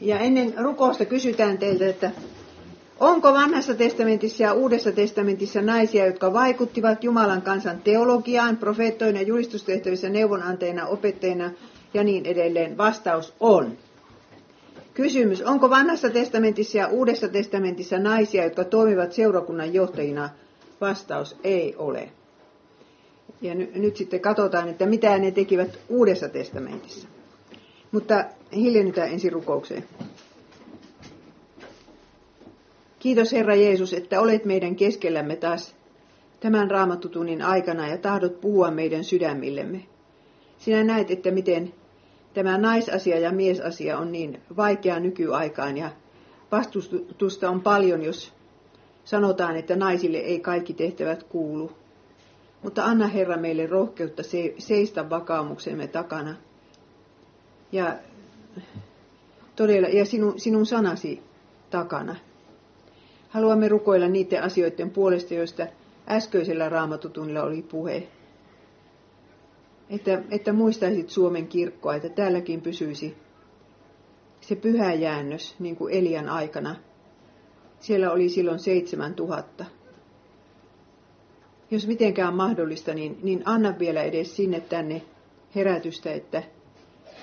Ja ennen rukousta kysytään teiltä, että onko vanhassa testamentissa ja uudessa testamentissa naisia, jotka vaikuttivat Jumalan kansan teologiaan, profeettoina, julistustehtävissä, neuvonantajina, opettajina ja niin edelleen? Vastaus on. Kysymys, onko vanhassa testamentissa ja uudessa testamentissa naisia, jotka toimivat seurakunnan johtajina? Vastaus ei ole. Ja nyt, sitten katsotaan, että mitä ne tekivät uudessa testamentissa. Mutta hiljennytään ensin rukoukseen. Kiitos Herra Jeesus, että olet meidän keskellämme taas tämän raamatutunnin aikana ja tahdot puhua meidän sydämillemme. Sinä näet, että miten tämä naisasia ja miesasia on niin vaikea nykyaikaan ja vastustusta on paljon, jos sanotaan, että naisille ei kaikki tehtävät kuulu. Mutta anna Herra meille rohkeutta seistä vakaumuksemme takana ja, todella, ja sinun, sinun sanasi takana. Haluamme rukoilla niiden asioiden puolesta, joista äskeisellä raamatutunnilla oli puhe. Että, että muistaisit Suomen kirkkoa, että täälläkin pysyisi se pyhä jäännös, niin kuin Elian aikana. Siellä oli silloin seitsemän tuhatta. Jos mitenkään mahdollista, niin, niin anna vielä edes sinne tänne herätystä, että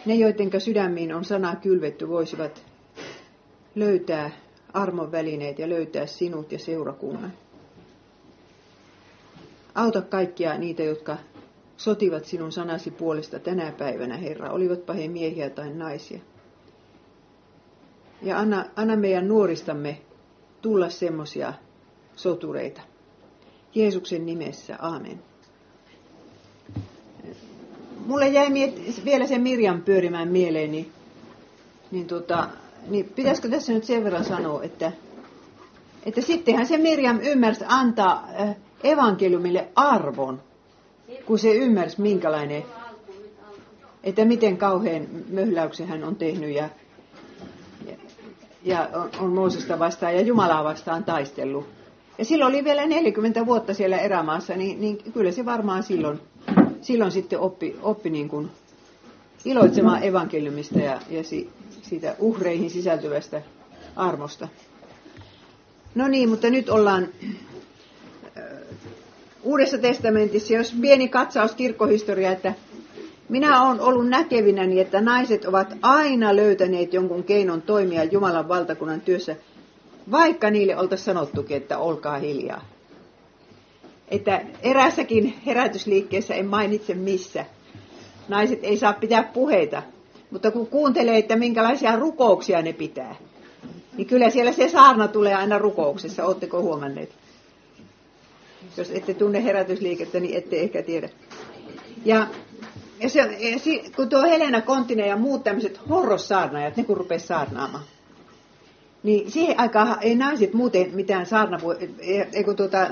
ne, joidenka sydämiin on sana kylvetty, voisivat löytää armon välineet ja löytää sinut ja seurakunnan. Auta kaikkia niitä, jotka sotivat sinun sanasi puolesta tänä päivänä, Herra, olivatpa he miehiä tai naisia. Ja anna, anna meidän nuoristamme tulla semmoisia sotureita. Jeesuksen nimessä, aamen. Mulle jäi miet- vielä se Mirjan pyörimään mieleeni, niin, niin, tota, niin pitäisikö tässä nyt sen verran sanoa, että, että sittenhän se Mirjam ymmärsi antaa äh, evankeliumille arvon, kun se ymmärsi minkälainen, että miten kauhean möhläyksen hän on tehnyt ja, ja, ja on, on Moosesta vastaan ja Jumalaa vastaan taistellut. Ja silloin oli vielä 40 vuotta siellä erämaassa, niin, niin kyllä se varmaan silloin, silloin sitten oppi, oppi niin kuin iloitsemaan evankeliumista ja, ja si, siitä uhreihin sisältyvästä armosta. No niin, mutta nyt ollaan äh, Uudessa testamentissa, jos pieni katsaus kirkkohistoriaa, että minä olen ollut näkevinäni, että naiset ovat aina löytäneet jonkun keinon toimia Jumalan valtakunnan työssä vaikka niille oltaisiin sanottukin, että olkaa hiljaa. Että erässäkin herätysliikkeessä, en mainitse missä, naiset ei saa pitää puheita, mutta kun kuuntelee, että minkälaisia rukouksia ne pitää, niin kyllä siellä se saarna tulee aina rukouksessa, ootteko huomanneet? Jos ette tunne herätysliikettä, niin ette ehkä tiedä. Ja, ja se, kun tuo Helena Kontinen ja muut tämmöiset horrossaarnaajat, ne kun rupes saarnaamaan, niin siihen aikaan ei naiset muuten mitään saarnapu- tuota,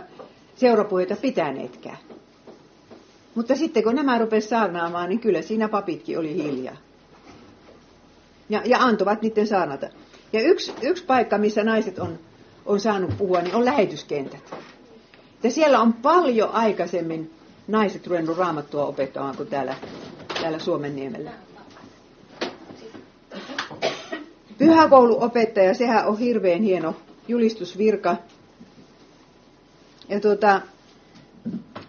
seurapuheita pitäneetkään. Mutta sitten kun nämä rupesivat saarnaamaan, niin kyllä siinä papitkin oli hiljaa. Ja, ja antoivat niiden saarnata. Ja yksi, yksi paikka, missä naiset on, on saanut puhua, niin on lähetyskentät. Ja siellä on paljon aikaisemmin naiset ruvennut raamattua opettamaan kuin täällä, täällä Suomen niemellä. Pyhäkouluopettaja, sehän on hirveän hieno julistusvirka. Ja tuota,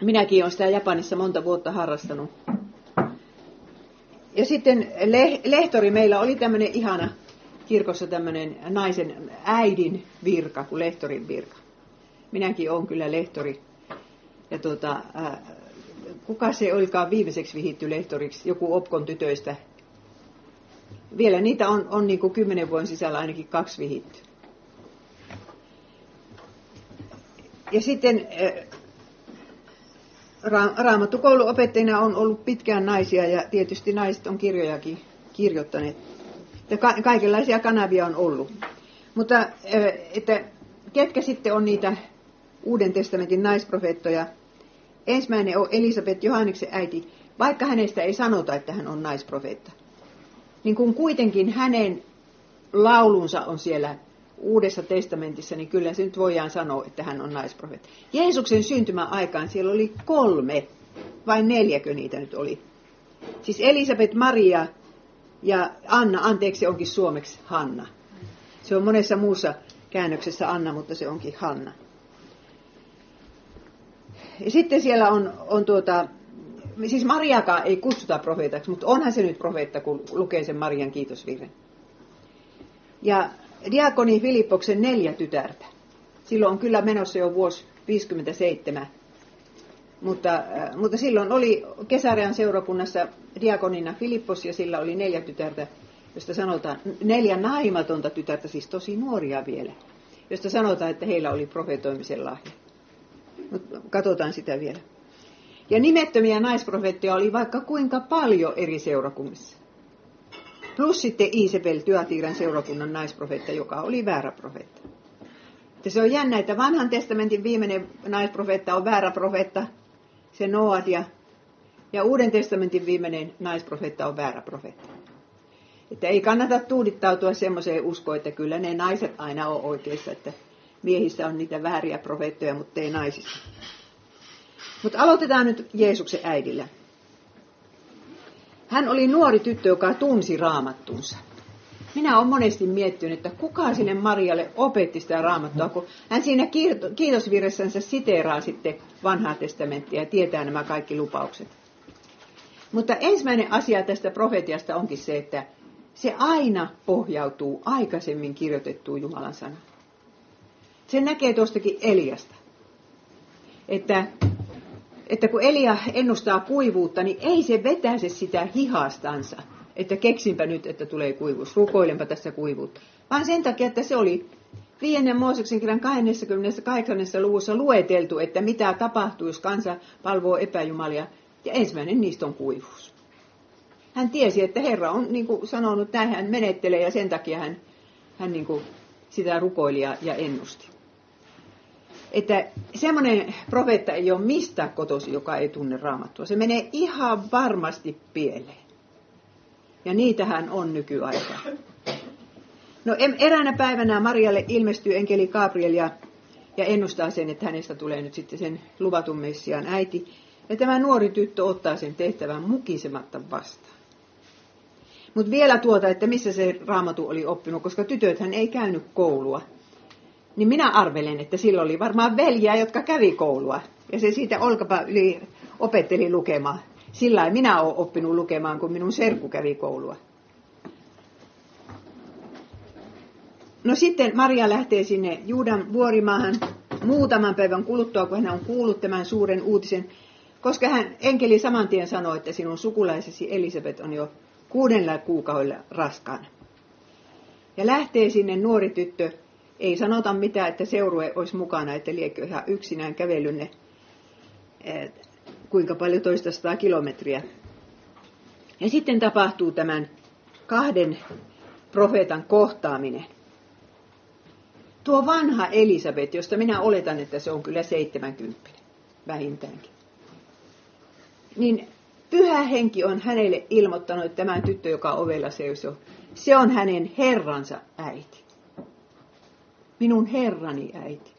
minäkin olen sitä Japanissa monta vuotta harrastanut. Ja sitten lehtori meillä oli tämmöinen ihana kirkossa tämmöinen naisen äidin virka kuin lehtorin virka. Minäkin olen kyllä lehtori. Ja tuota, ää, kuka se olikaan viimeiseksi vihitty lehtoriksi? Joku Opkon tytöistä vielä niitä on, on niin kuin kymmenen vuoden sisällä ainakin kaksi vihitty. Ja sitten eh, raamattukouluopettajina on ollut pitkään naisia ja tietysti naiset on kirjojakin kirjoittaneet. Ka- kaikenlaisia kanavia on ollut. Mutta että ketkä sitten on niitä Uuden testamentin naisprofeettoja? Ensimmäinen on Elisabeth Johanneksen äiti, vaikka hänestä ei sanota, että hän on naisprofeetta niin kun kuitenkin hänen laulunsa on siellä Uudessa testamentissa, niin kyllä se nyt voidaan sanoa, että hän on naisprofeetta. Jeesuksen syntymäaikaan siellä oli kolme, vai neljäkö niitä nyt oli. Siis Elisabeth Maria Ja Anna, anteeksi, onkin suomeksi Hanna. Se on monessa muussa käännöksessä Anna, mutta se onkin Hanna. Ja sitten siellä on, on tuota, siis Mariakaan ei kutsuta profeetaksi, mutta onhan se nyt profeetta, kun lukee sen Marian kiitosvirren. Ja diakoni Filippoksen neljä tytärtä. Silloin on kyllä menossa jo vuosi 57. Mutta, äh, mutta silloin oli Kesarean seurakunnassa diakonina Filippos ja sillä oli neljä tytärtä, josta sanotaan, neljä naimatonta tytärtä, siis tosi nuoria vielä, josta sanotaan, että heillä oli profetoimisen lahja. Mutta katsotaan sitä vielä. Ja nimettömiä naisprofeetteja oli vaikka kuinka paljon eri seurakunnissa. Plus sitten Isabel, Tyatiiran seurakunnan naisprofeetta, joka oli väärä profeetta. Ja se on jännä, että vanhan testamentin viimeinen naisprofeetta on väärä profeetta, se Noadia, ja Uuden testamentin viimeinen naisprofeetta on väärä profeetta. Että ei kannata tuudittautua semmoiseen uskoon, että kyllä ne naiset aina on oikeassa, että miehissä on niitä vääriä profeettoja, mutta ei naisissa. Mutta aloitetaan nyt Jeesuksen äidillä. Hän oli nuori tyttö, joka tunsi raamattunsa. Minä olen monesti miettinyt, että kuka sinne Marialle opetti sitä raamattua, kun hän siinä kiitosvirressänsä siteeraa sitten vanhaa testamenttia ja tietää nämä kaikki lupaukset. Mutta ensimmäinen asia tästä profetiasta onkin se, että se aina pohjautuu aikaisemmin kirjoitettuun Jumalan sanaan. Se näkee tuostakin Eliasta. Että, että kun Elia ennustaa kuivuutta, niin ei se vetäse sitä hihastansa, että keksinpä nyt, että tulee kuivuus, rukoilenpa tässä kuivuutta. Vaan sen takia, että se oli viidennen Mooseksen kirjan 28. luvussa lueteltu, että mitä tapahtuu, jos kansa palvoo epäjumalia. Ja ensimmäinen niistä on kuivuus. Hän tiesi, että Herra on niin kuin sanonut, näin hän menettelee ja sen takia hän, hän niin kuin sitä rukoili ja ennusti että semmoinen profeetta ei ole mistään kotosi, joka ei tunne raamattua. Se menee ihan varmasti pieleen. Ja niitähän on nykyaika. No eräänä päivänä Marialle ilmestyy enkeli Gabriel ja, ja ennustaa sen, että hänestä tulee nyt sitten sen luvatun Messiaan äiti. Ja tämä nuori tyttö ottaa sen tehtävän mukisematta vastaan. Mutta vielä tuota, että missä se raamatu oli oppinut, koska tytöthän ei käynyt koulua niin minä arvelen, että sillä oli varmaan veljiä, jotka kävi koulua. Ja se siitä olkapa yli opetteli lukemaan. Sillä minä olen oppinut lukemaan, kun minun serkku kävi koulua. No sitten Maria lähtee sinne Juudan vuorimaahan muutaman päivän kuluttua, kun hän on kuullut tämän suuren uutisen, koska hän enkeli saman tien sanoi, että sinun sukulaisesi Elisabeth on jo kuudella kuukaudella raskaana. Ja lähtee sinne nuori tyttö ei sanota mitään, että seurue olisi mukana, että liekö ihan yksinään kävelynne kuinka paljon toista sataa kilometriä. Ja sitten tapahtuu tämän kahden profeetan kohtaaminen. Tuo vanha Elisabeth, josta minä oletan, että se on kyllä 70 vähintäänkin. Niin pyhä henki on hänelle ilmoittanut, että tämä tyttö, joka ovella seisoo, se on hänen herransa äiti minun herrani äiti.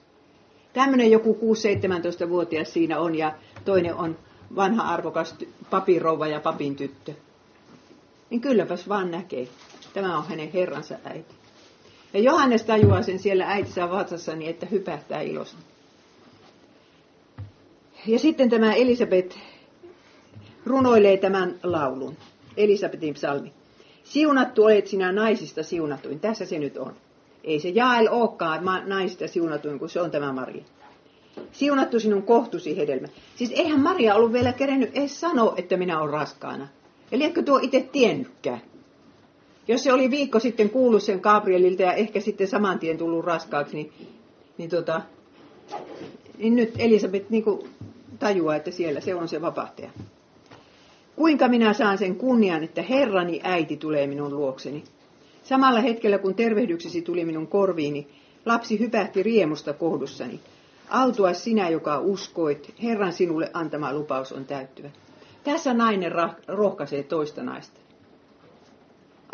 Tämmöinen joku 6-17-vuotias siinä on ja toinen on vanha arvokas papirouva ja papin tyttö. Niin kylläpäs vaan näkee. Tämä on hänen herransa äiti. Ja Johannes tajuaa sen siellä äitinsä vatsassani, että hypähtää ilosta. Ja sitten tämä Elisabeth runoilee tämän laulun. Elisabetin psalmi. Siunattu olet sinä naisista siunatuin. Tässä se nyt on. Ei se Jael olekaan naista siunatuin, kun se on tämä Maria. Siunattu sinun kohtusi hedelmä. Siis eihän Maria ollut vielä kerennyt edes sanoa, että minä olen raskaana. Eli eikö tuo itse tiennytkään? Jos se oli viikko sitten kuullut sen Gabrielilta ja ehkä sitten saman tien tullut raskaaksi, niin, niin, tota, niin nyt Elisabeth niin tajuaa, että siellä se on se vapahtaja. Kuinka minä saan sen kunnian, että Herrani äiti tulee minun luokseni? Samalla hetkellä kun tervehdyksesi tuli minun korviini, lapsi hypähti riemusta kohdussani. Autua sinä, joka uskoit, Herran sinulle antama lupaus on täyttyvä. Tässä nainen rohkaisee toista naista.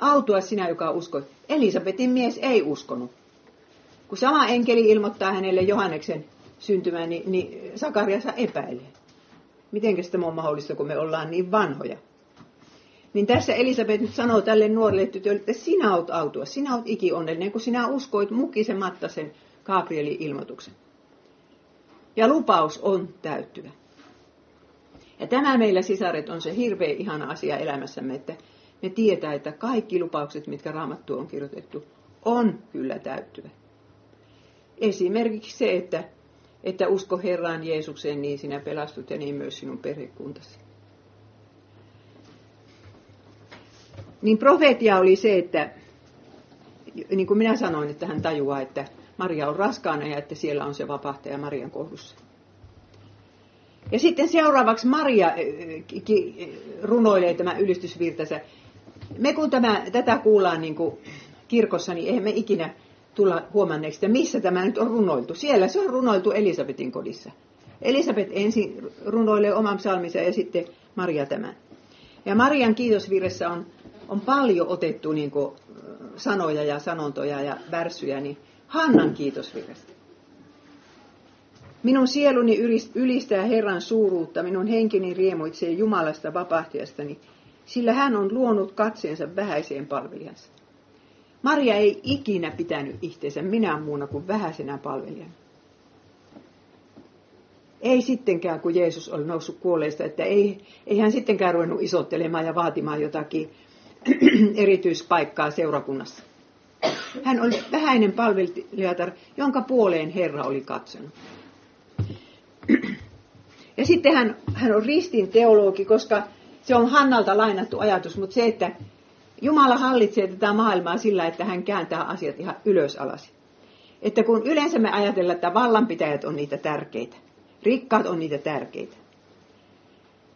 Autua sinä, joka uskoit. Elisabetin mies ei uskonut. Kun sama enkeli ilmoittaa hänelle Johanneksen syntymään, niin, niin Sakariasa epäilee. Miten tämä on mahdollista, kun me ollaan niin vanhoja? Niin tässä Elisabet nyt sanoo tälle nuorelle tytölle, että sinä olet autua, sinä olet ikionnellinen, kun sinä uskoit mukisematta sen Gabrielin ilmoituksen. Ja lupaus on täyttyvä. Ja tämä meillä sisaret on se hirveä ihana asia elämässämme, että me tietää, että kaikki lupaukset, mitkä raamattu on kirjoitettu, on kyllä täyttyvä. Esimerkiksi se, että, että usko Herraan Jeesukseen, niin sinä pelastut ja niin myös sinun perhekuntasi. Niin profeetia oli se, että niin kuin minä sanoin, että hän tajuaa, että Maria on raskaana ja että siellä on se vapahtaja Marian kohdussa. Ja sitten seuraavaksi Maria runoilee tämä ylistysvirtansa. Me kun tämä, tätä kuullaan niin kuin kirkossa, niin eihän me ikinä tulla huomanneeksi, että missä tämä nyt on runoiltu. Siellä se on runoiltu Elisabetin kodissa. Elisabet ensin runoilee oman psalminsa ja sitten Maria tämän. Ja Marian kiitosvirressä on, on paljon otettu niin kuin, sanoja ja sanontoja ja värssyjä niin Hannan kiitosvirrestä. Minun sieluni ylistää Herran suuruutta, minun henkeni riemuitsee Jumalasta vapahtajastani, sillä hän on luonut katseensa vähäiseen palvelijansa. Maria ei ikinä pitänyt itseensä minä muuna kuin vähäisenä palvelijana. Ei sittenkään, kun Jeesus oli noussut kuolleista, että ei, ei hän sittenkään ruvennut isottelemaan ja vaatimaan jotakin erityispaikkaa seurakunnassa. Hän oli vähäinen palvelijatar, jonka puoleen Herra oli katsonut. Ja sitten hän, hän on ristin teologi, koska se on Hannalta lainattu ajatus, mutta se, että Jumala hallitsee tätä maailmaa sillä, että hän kääntää asiat ihan ylös alas. Että kun yleensä me ajatellaan, että vallanpitäjät on niitä tärkeitä, rikkaat on niitä tärkeitä.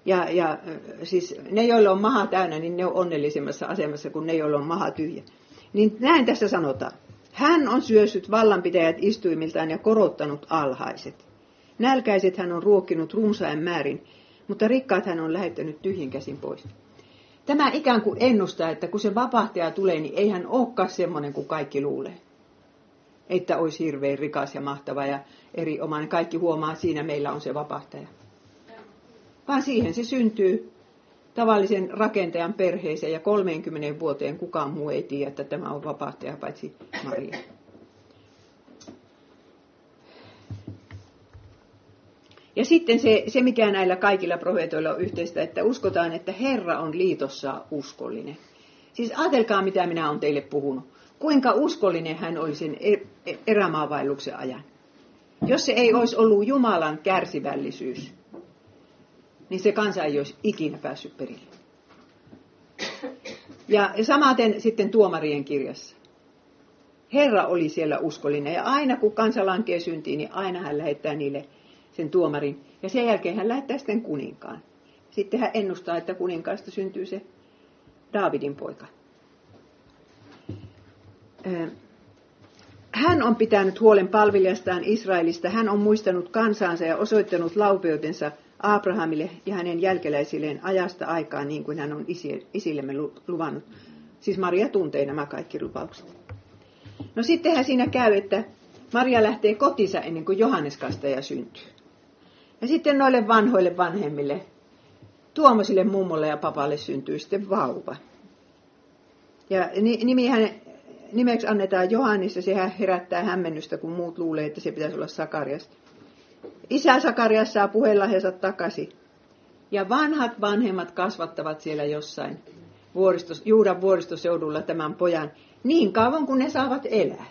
Ja, ja siis ne, joilla on maha täynnä, niin ne on onnellisemmassa asemassa kuin ne, joilla on maha tyhjä. Niin näin tässä sanotaan. Hän on syössyt vallanpitäjät istuimiltaan ja korottanut alhaiset. Nälkäiset hän on ruokkinut runsain määrin, mutta rikkaat hän on lähettänyt tyhjin käsin pois. Tämä ikään kuin ennustaa, että kun se vapahtaja tulee, niin ei hän olekaan semmoinen kuin kaikki luulee. Että olisi hirveän rikas ja mahtava ja erinomainen. Kaikki huomaa, että siinä meillä on se vapahtaja. Vaan siihen se syntyy tavallisen rakentajan perheeseen ja 30 vuoteen kukaan muu ei tiedä, että tämä on vapahtaja paitsi Maria. Ja sitten se, se, mikä näillä kaikilla profeetoilla on yhteistä, että uskotaan, että Herra on liitossa uskollinen. Siis ajatelkaa, mitä minä olen teille puhunut. Kuinka uskollinen hän oli sen e, e, erämaavailluksen ajan. Jos se ei olisi ollut Jumalan kärsivällisyys, niin se kansa ei olisi ikinä päässyt perille. Ja samaten sitten tuomarien kirjassa. Herra oli siellä uskollinen ja aina kun kansa lankee syntiin, niin aina hän lähettää niille sen tuomarin. Ja sen jälkeen hän lähettää sitten kuninkaan. Sitten hän ennustaa, että kuninkaasta syntyy se Daavidin poika. Hän on pitänyt huolen palvelijastaan Israelista. Hän on muistanut kansansa ja osoittanut laupeutensa Abrahamille ja hänen jälkeläisilleen ajasta aikaan, niin kuin hän on isillemme luvannut. Siis Maria tuntee nämä kaikki lupaukset. No sittenhän siinä käy, että Maria lähtee kotinsa ennen kuin Johannes kastaja syntyy. Ja sitten noille vanhoille vanhemmille, Tuomosille mummolle ja papalle syntyy sitten vauva. Ja nimihän, nimeksi annetaan Johannes ja sehän herättää hämmennystä, kun muut luulee, että se pitäisi olla Sakarias. Isä Sakarias saa puheenlahjansa takaisin. Ja vanhat vanhemmat kasvattavat siellä jossain vuoristos, Juudan vuoristoseudulla tämän pojan niin kauan kuin ne saavat elää.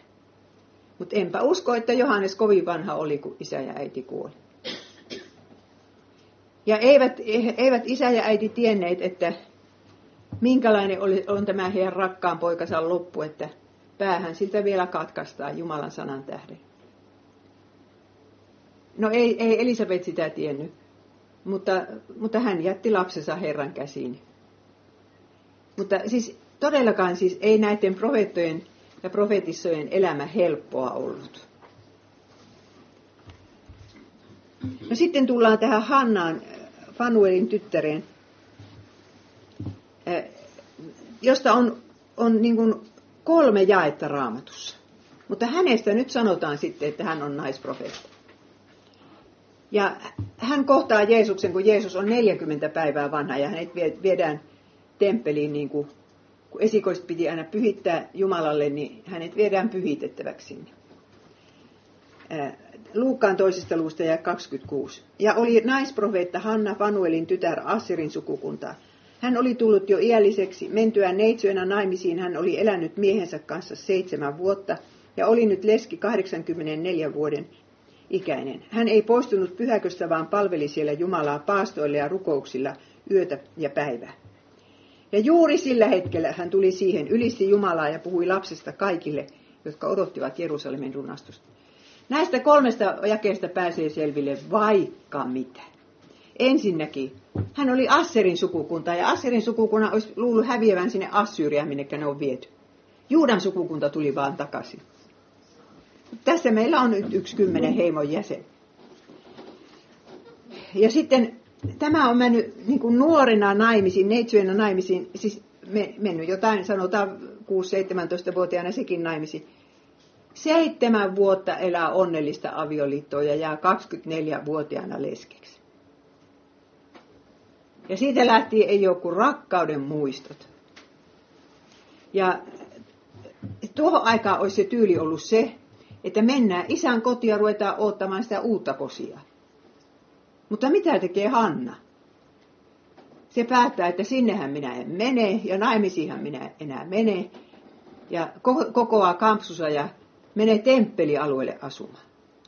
Mutta enpä usko, että Johannes kovin vanha oli, kun isä ja äiti kuoli. Ja eivät, eivät isä ja äiti tienneet, että minkälainen oli, on tämä heidän rakkaan poikansa loppu, että päähän siltä vielä katkaistaan Jumalan sanan tähden. No ei, ei Elisabet sitä tiennyt, mutta, mutta hän jätti lapsensa Herran käsiin. Mutta siis todellakaan siis ei näiden profeettojen ja profetissojen elämä helppoa ollut. No sitten tullaan tähän Hannaan, Fanuelin tyttäreen, josta on, on niin kuin kolme jaetta raamatussa. Mutta hänestä nyt sanotaan sitten, että hän on naisprofeetta. Ja hän kohtaa Jeesuksen, kun Jeesus on 40 päivää vanha ja hänet viedään temppeliin, niin kuin, kun esikoiset piti aina pyhittää Jumalalle, niin hänet viedään pyhitettäväksi sinne. Luukkaan toisesta luusta ja 26. Ja oli naisprofeetta Hanna Fanuelin tytär Assirin sukukuntaa. Hän oli tullut jo iälliseksi, mentyään neitsyönä naimisiin hän oli elänyt miehensä kanssa seitsemän vuotta ja oli nyt leski 84 vuoden ikäinen. Hän ei poistunut pyhäköstä, vaan palveli siellä Jumalaa paastoilla ja rukouksilla yötä ja päivää. Ja juuri sillä hetkellä hän tuli siihen, ylisti Jumalaa ja puhui lapsesta kaikille, jotka odottivat Jerusalemin lunastusta. Näistä kolmesta jakeesta pääsee selville vaikka mitä. Ensinnäkin, hän oli Asserin sukukunta ja Asserin sukukunnan olisi luullut häviävän sinne Assyriaan, minne ne on viety. Juudan sukukunta tuli vaan takaisin. Tässä meillä on nyt yksi kymmenen heimon jäsen. Ja sitten tämä on mennyt niin kuin nuorena naimisiin, neitsyönä naimisiin, siis mennyt jotain, sanotaan 6-17-vuotiaana sekin naimisiin. Seitsemän vuotta elää onnellista avioliittoa ja jää 24-vuotiaana leskeksi. Ja siitä lähtien ei ole kuin rakkauden muistot. Ja tuohon aikaan olisi se tyyli ollut se, että mennään isän kotia ja ruvetaan ottamaan sitä uutta kosia. Mutta mitä tekee Hanna? Se päättää, että sinnehän minä en mene ja naimisiinhan minä enää mene. Ja kokoaa kampsusa ja menee temppelialueelle asumaan.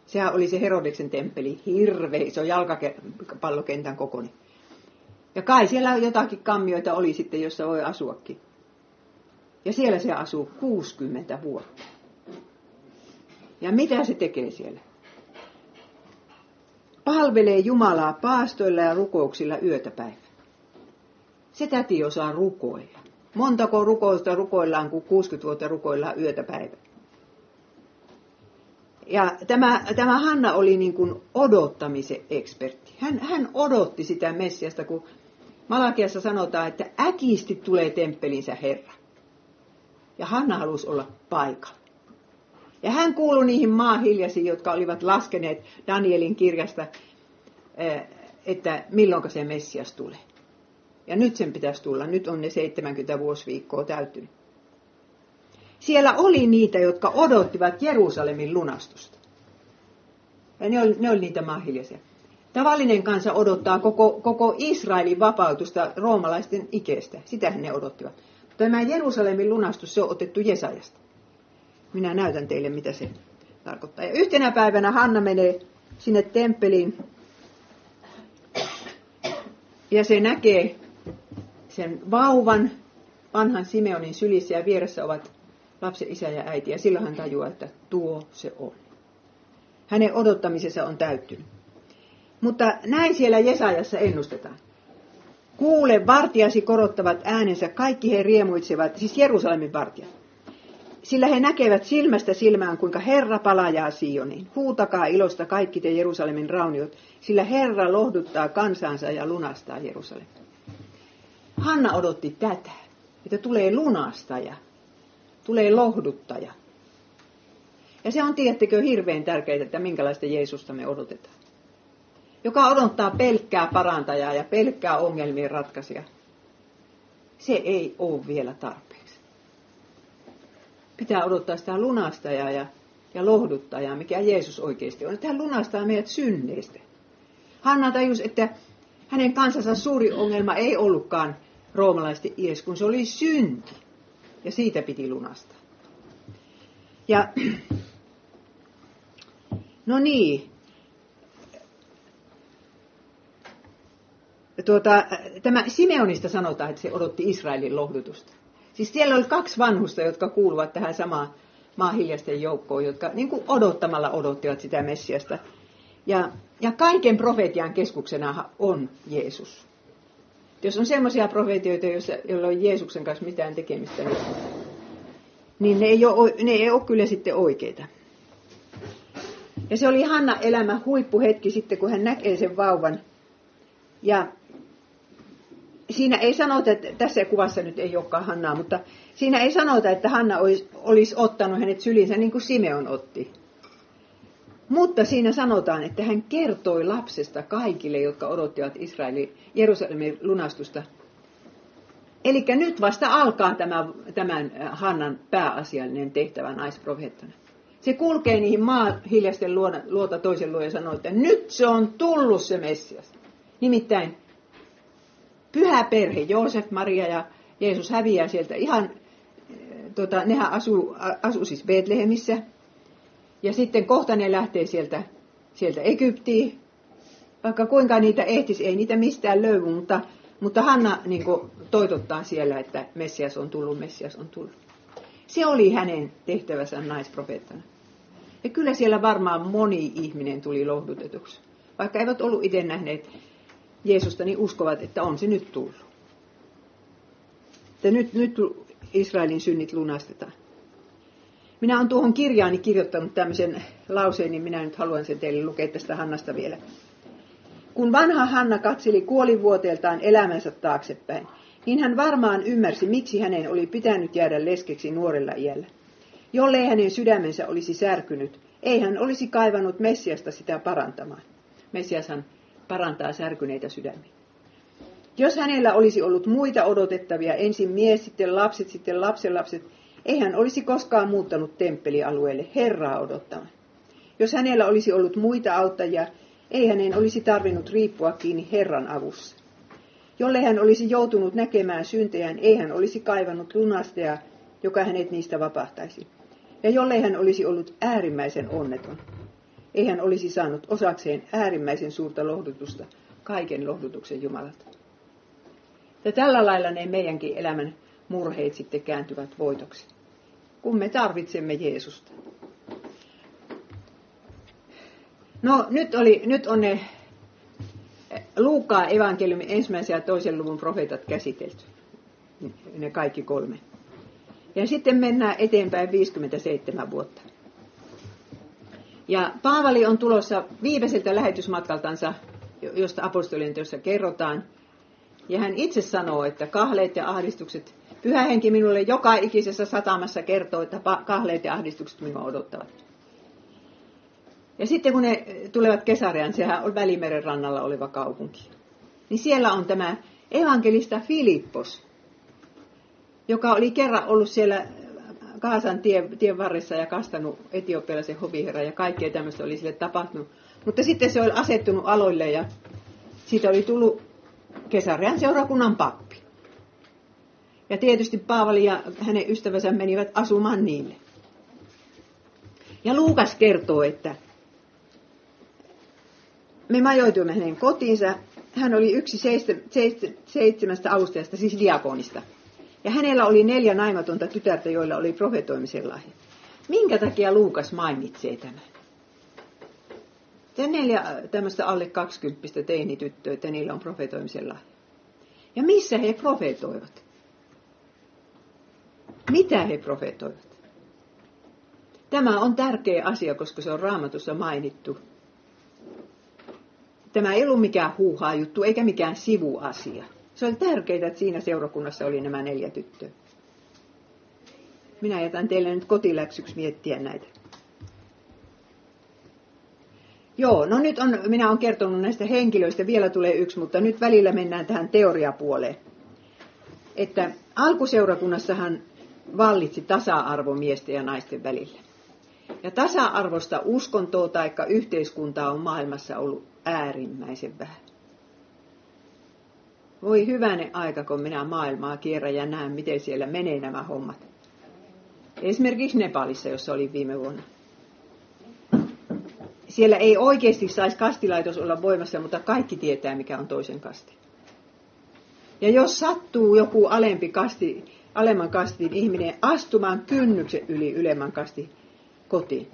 Sehän oli se Herodeksen temppeli, hirveä iso jalkapallokentän kokoinen. Ja kai siellä jotakin kammioita oli sitten, jossa voi asuakin. Ja siellä se asuu 60 vuotta. Ja mitä se tekee siellä? Palvelee Jumalaa paastoilla ja rukouksilla yötä päivä. Se täti osaa rukoilla. Montako rukousta rukoillaan, kun 60 vuotta rukoillaan yötä päivä. Ja tämä, tämä Hanna oli niin kuin odottamisen ekspertti. Hän, hän odotti sitä Messiasta, kun Malakiassa sanotaan, että äkisti tulee temppelinsä Herra. Ja Hanna halusi olla paikalla. Ja hän kuului niihin maahiljaisiin, jotka olivat laskeneet Danielin kirjasta, eh, että milloin se Messias tulee. Ja nyt sen pitäisi tulla. Nyt on ne 70 vuosiviikkoa täytynyt. Siellä oli niitä, jotka odottivat Jerusalemin lunastusta. Ja ne oli, ne oli niitä maahiljaisia. Tavallinen kansa odottaa koko, koko Israelin vapautusta roomalaisten ikeestä. Sitähän ne odottivat. Tämä Jerusalemin lunastus, se on otettu Jesajasta. Minä näytän teille, mitä se tarkoittaa. Ja yhtenä päivänä Hanna menee sinne temppeliin ja se näkee sen vauvan vanhan Simeonin sylissä ja vieressä ovat lapsen isä ja äiti. Ja silloin hän tajuaa, että tuo se on. Hänen odottamisensa on täyttynyt. Mutta näin siellä Jesajassa ennustetaan. Kuule, vartiasi korottavat äänensä, kaikki he riemuitsevat, siis Jerusalemin vartijat. Sillä he näkevät silmästä silmään, kuinka Herra palajaa Sioniin. Huutakaa ilosta kaikki te Jerusalemin rauniot, sillä Herra lohduttaa kansansa ja lunastaa Jerusalemin. Hanna odotti tätä, että tulee lunastaja, tulee lohduttaja. Ja se on, tiedättekö, hirveän tärkeää, että minkälaista Jeesusta me odotetaan. Joka odottaa pelkkää parantajaa ja pelkkää ongelmien ratkaisija. Se ei ole vielä tarpeeksi. Pitää odottaa sitä lunastajaa ja, ja lohduttajaa, mikä Jeesus oikeasti on. Että hän lunastaa meidät synneistä. Hanna tajus, että hänen kansansa suuri ongelma ei ollutkaan roomalaisten ies, kun se oli synti ja siitä piti lunastaa. Ja no niin, tuota, tämä Simeonista sanotaan, että se odotti Israelin lohdutusta. Siis siellä oli kaksi vanhusta, jotka kuuluvat tähän samaan maahiljasten joukkoon, jotka niin kuin odottamalla odottivat sitä Messiasta. Ja, ja kaiken profetian keskuksena on Jeesus. Jos on semmoisia profetioita, joilla on Jeesuksen kanssa mitään tekemistä, niin, niin ne, ei ole, ne ei ole kyllä sitten oikeita. Ja se oli Hanna elämä huippuhetki sitten, kun hän näkee sen vauvan. Ja siinä ei sanota, että tässä kuvassa nyt ei olekaan Hannaa, mutta siinä ei sanota, että Hanna olisi, olisi ottanut hänet sylinsä niin kuin Simeon otti. Mutta siinä sanotaan, että hän kertoi lapsesta kaikille, jotka odottivat Israelin Jerusalemin lunastusta. Eli nyt vasta alkaa tämä, tämän Hannan pääasiallinen tehtävä naisprofeettana. Se kulkee niihin maan luota toisen luo ja sanoo, että nyt se on tullut se Messias. Nimittäin pyhä perhe, Joosef, Maria ja Jeesus häviää sieltä ihan, tota, nehän asuu, asuu siis Betlehemissä. Ja sitten kohta ne lähtee sieltä, sieltä Egyptiin. Vaikka kuinka niitä ehtisi, ei niitä mistään löydy, mutta, mutta Hanna niin kuin, toitottaa siellä, että Messias on tullut, Messias on tullut. Se oli hänen tehtävänsä naisprofeettana. Ja kyllä siellä varmaan moni ihminen tuli lohdutetuksi. Vaikka eivät ollut itse nähneet Jeesusta, niin uskovat, että on se nyt tullut. Että nyt, nyt Israelin synnit lunastetaan. Minä olen tuohon kirjaani kirjoittanut tämmöisen lauseen, niin minä nyt haluan sen teille lukea tästä Hannasta vielä. Kun vanha Hanna katseli kuolivuoteeltaan elämänsä taaksepäin, niin hän varmaan ymmärsi, miksi hänen oli pitänyt jäädä leskeksi nuorella iällä. Jollei hänen sydämensä olisi särkynyt, ei hän olisi kaivannut Messiasta sitä parantamaan. Messiashan parantaa särkyneitä sydämiä. Jos hänellä olisi ollut muita odotettavia, ensin mies, sitten lapset, sitten lapsenlapset, ei hän olisi koskaan muuttanut temppelialueelle Herraa odottamaan. Jos hänellä olisi ollut muita auttajia, ei hänen olisi tarvinnut riippua kiinni Herran avussa. Jolle hän olisi joutunut näkemään syntejään, ei hän olisi kaivannut lunastajaa, joka hänet niistä vapahtaisi. Ja jolle hän olisi ollut äärimmäisen onneton, ei hän olisi saanut osakseen äärimmäisen suurta lohdutusta kaiken lohdutuksen Jumalalta. Ja tällä lailla ne meidänkin elämän murheet sitten kääntyvät voitoksi, kun me tarvitsemme Jeesusta. No nyt, oli, nyt on ne Luukaa evankeliumin ensimmäisen ja toisen luvun profeetat käsitelty. Ne kaikki kolme. Ja sitten mennään eteenpäin 57 vuotta. Ja Paavali on tulossa viimeiseltä lähetysmatkaltansa, josta apostolien työssä kerrotaan. Ja hän itse sanoo, että kahleet ja ahdistukset, pyhä henki minulle joka ikisessä satamassa kertoo, että kahleet ja ahdistukset minua odottavat. Ja sitten kun ne tulevat Kesarean, sehän on Välimeren rannalla oleva kaupunki. Niin siellä on tämä evankelista Filippos, joka oli kerran ollut siellä Kaasan tien, tien varressa ja kastanut etiopialaisen hoviherran ja kaikkea tämmöistä oli sille tapahtunut. Mutta sitten se oli asettunut aloille ja siitä oli tullut Kesarean seurakunnan pappi. Ja tietysti Paavali ja hänen ystävänsä menivät asumaan niille. Ja Luukas kertoo, että me majoituimme hänen kotiinsa. Hän oli yksi seitsemästä avustajasta, siis diakonista. Ja hänellä oli neljä naimatonta tytärtä, joilla oli profetoimisen lahja. Minkä takia Luukas mainitsee tämän? Ja neljä tämmöistä alle kaksikymppistä teinityttöä, että niillä on profetoimisen lahja. Ja missä he profetoivat? Mitä he profetoivat? Tämä on tärkeä asia, koska se on raamatussa mainittu. Tämä ei ollut mikään huuhaa juttu, eikä mikään sivuasia. Se oli tärkeää, että siinä seurakunnassa oli nämä neljä tyttöä. Minä jätän teille nyt kotiläksyksi miettiä näitä. Joo, no nyt on, minä olen kertonut näistä henkilöistä, vielä tulee yksi, mutta nyt välillä mennään tähän teoriapuoleen. Että alkuseurakunnassahan vallitsi tasa-arvo miesten ja naisten välillä. Ja tasa-arvosta uskontoa tai yhteiskuntaa on maailmassa ollut äärimmäisen vähän. Voi hyvänen aika, kun minä maailmaa kierrän ja näen, miten siellä menee nämä hommat. Esimerkiksi Nepalissa, jossa oli viime vuonna. Siellä ei oikeasti saisi kastilaitos olla voimassa, mutta kaikki tietää, mikä on toisen kasti. Ja jos sattuu joku alempi kasti, alemman kastin ihminen astumaan kynnyksen yli ylemmän kasti kotiin,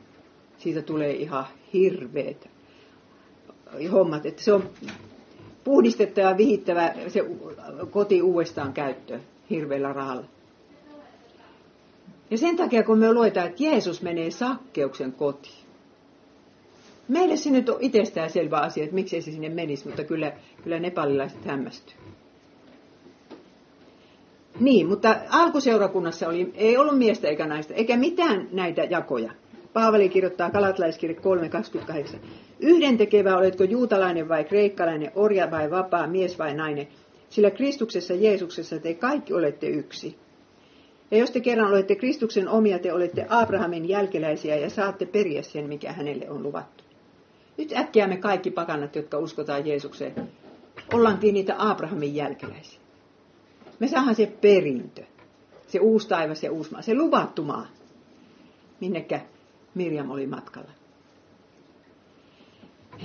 siitä tulee ihan hirveet hommat. Että se on puhdistettava ja vihittävä se koti uudestaan käyttöön hirveällä rahalla. Ja sen takia, kun me luetaan, että Jeesus menee sakkeuksen kotiin. Meille se nyt on itsestään selvä asia, että miksi se sinne menisi, mutta kyllä, kyllä nepalilaiset hämmästyy. Niin, mutta alkuseurakunnassa oli, ei ollut miestä eikä naista, eikä mitään näitä jakoja. Paavali kirjoittaa Kalatlaiskirja 3.28. Yhden tekevä oletko juutalainen vai kreikkalainen, orja vai vapaa, mies vai nainen. sillä Kristuksessa Jeesuksessa te kaikki olette yksi. Ja jos te kerran olette Kristuksen omia, te olette Abrahamin jälkeläisiä ja saatte periä sen, mikä hänelle on luvattu. Nyt äkkiä me kaikki pakanat, jotka uskotaan Jeesukseen, ollaankin niitä Abrahamin jälkeläisiä. Me saadaan se perintö, se uusi taivas ja uusi maa, se luvattu maa, minnekä Mirjam oli matkalla.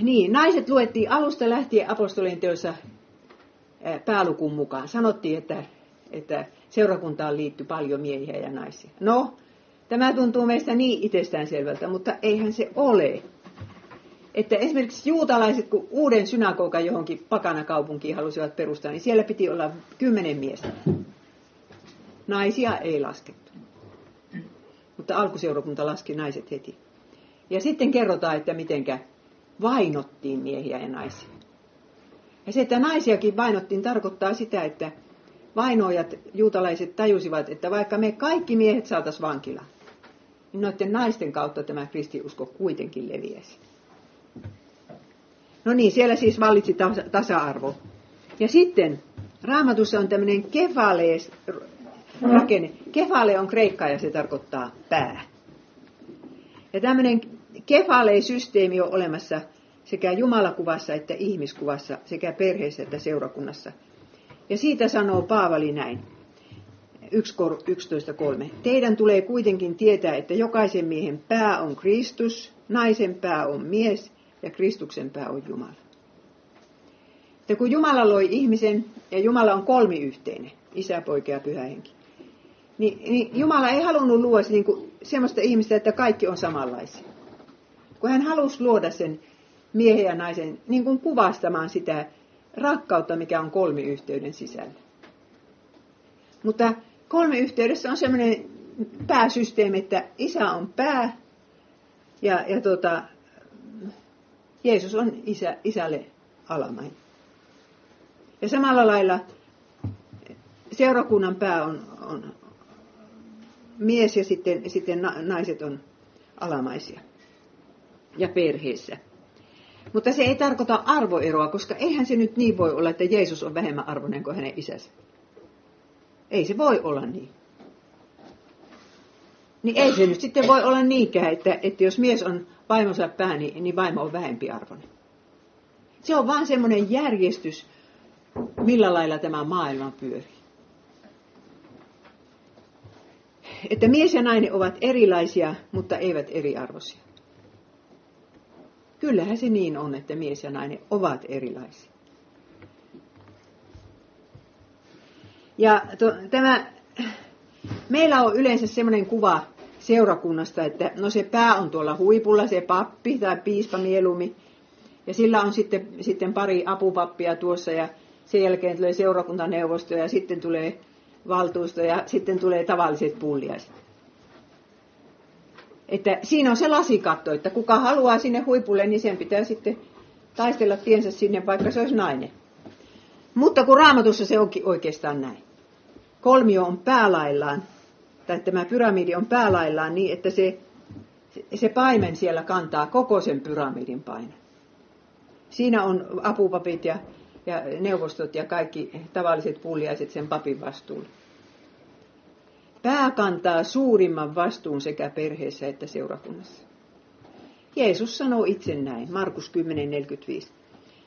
Niin, naiset luettiin alusta lähtien apostolien teossa päälukun mukaan. Sanottiin, että, että seurakuntaan liittyy paljon miehiä ja naisia. No, tämä tuntuu meistä niin itsestäänselvältä, mutta eihän se ole. Että esimerkiksi juutalaiset, kun uuden synagogan johonkin pakanakaupunkiin halusivat perustaa, niin siellä piti olla kymmenen miestä. Naisia ei laskettu. Mutta alkuseurakunta laski naiset heti. Ja sitten kerrotaan, että mitenkä vainottiin miehiä ja naisia. Ja se, että naisiakin vainottiin, tarkoittaa sitä, että vainoajat, juutalaiset tajusivat, että vaikka me kaikki miehet saataisiin vankilaan, niin noiden naisten kautta tämä kristiusko kuitenkin leviäisi. No niin, siellä siis vallitsi tasa-arvo. Ja sitten raamatussa on tämmöinen kefalees rakenne. Kefale on kreikka ja se tarkoittaa pää. Ja tämmöinen kefale-systeemi on olemassa sekä Jumalakuvassa että ihmiskuvassa, sekä perheessä että seurakunnassa. Ja siitä sanoo Paavali näin. 11.3. Teidän tulee kuitenkin tietää, että jokaisen miehen pää on Kristus, naisen pää on mies ja Kristuksen pää on Jumala. Ja kun Jumala loi ihmisen, ja Jumala on kolmiyhteinen, isä, poika ja pyhä henki, niin, niin Jumala ei halunnut luoda niin kuin, semmoista ihmistä, että kaikki on samanlaisia. Kun hän halusi luoda sen miehen ja naisen niin kuin kuvastamaan sitä rakkautta, mikä on kolmiyhteyden sisällä. Mutta kolmiyhteydessä on semmoinen pääsysteemi, että isä on pää ja, ja tota, Jeesus on isä, isälle alamain. Ja samalla lailla seurakunnan pää on, on mies ja sitten, sitten naiset on alamaisia ja perheessä. Mutta se ei tarkoita arvoeroa, koska eihän se nyt niin voi olla, että Jeesus on vähemmän arvoinen kuin hänen isänsä. Ei se voi olla niin. Niin ei se nyt sitten voi olla niinkään, että, että jos mies on vaimonsa pää, niin, niin vaimo on vähempi arvoinen. Se on vaan semmoinen järjestys, millä lailla tämä maailma pyörii. Että mies ja nainen ovat erilaisia, mutta eivät eriarvoisia. Kyllähän se niin on, että mies ja nainen ovat erilaisia. Ja to, tämä, meillä on yleensä semmoinen kuva seurakunnasta, että no se pää on tuolla huipulla, se pappi tai piispa mieluummin. Ja sillä on sitten, sitten pari apupappia tuossa ja sen jälkeen tulee seurakuntaneuvosto ja sitten tulee valtuusto ja sitten tulee tavalliset pulliaiset. Että siinä on se lasikatto, että kuka haluaa sinne huipulle, niin sen pitää sitten taistella tiensä sinne, vaikka se olisi nainen. Mutta kun raamatussa se onkin oikeastaan näin. Kolmio on päälaillaan, tai tämä pyramidi on päälaillaan niin, että se, se paimen siellä kantaa koko sen pyramidin paine. Siinä on apupapit ja, ja neuvostot ja kaikki tavalliset pulliaiset sen papin vastuulla. Pää kantaa suurimman vastuun sekä perheessä että seurakunnassa. Jeesus sanoo itse näin, Markus 10.45.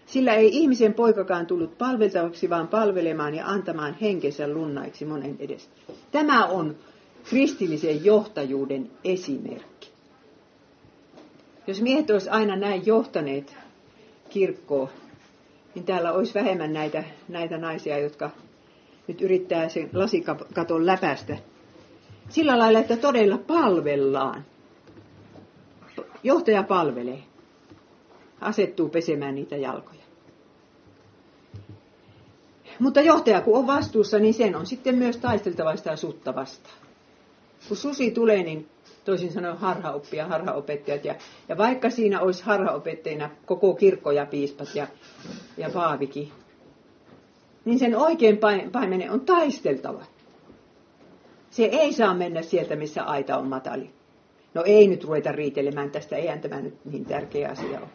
Sillä ei ihmisen poikakaan tullut palveltavaksi, vaan palvelemaan ja antamaan henkensä lunnaiksi monen edestä. Tämä on kristillisen johtajuuden esimerkki. Jos miehet olisi aina näin johtaneet kirkkoa, niin täällä olisi vähemmän näitä, näitä naisia, jotka nyt yrittää sen lasikaton läpästä sillä lailla, että todella palvellaan. Johtaja palvelee. Asettuu pesemään niitä jalkoja. Mutta johtaja kun on vastuussa, niin sen on sitten myös taisteltava sitä sutta vastaan. Kun susi tulee, niin toisin sanoen harhaoppia, harhaopettajat. Ja, ja vaikka siinä olisi harhaopettajina koko kirkko ja piispat ja, ja paavikin, niin sen oikein paimenen on taisteltava. Se ei saa mennä sieltä, missä aita on matali. No ei nyt ruveta riitelemään tästä, eihän tämä nyt niin tärkeä asia ole.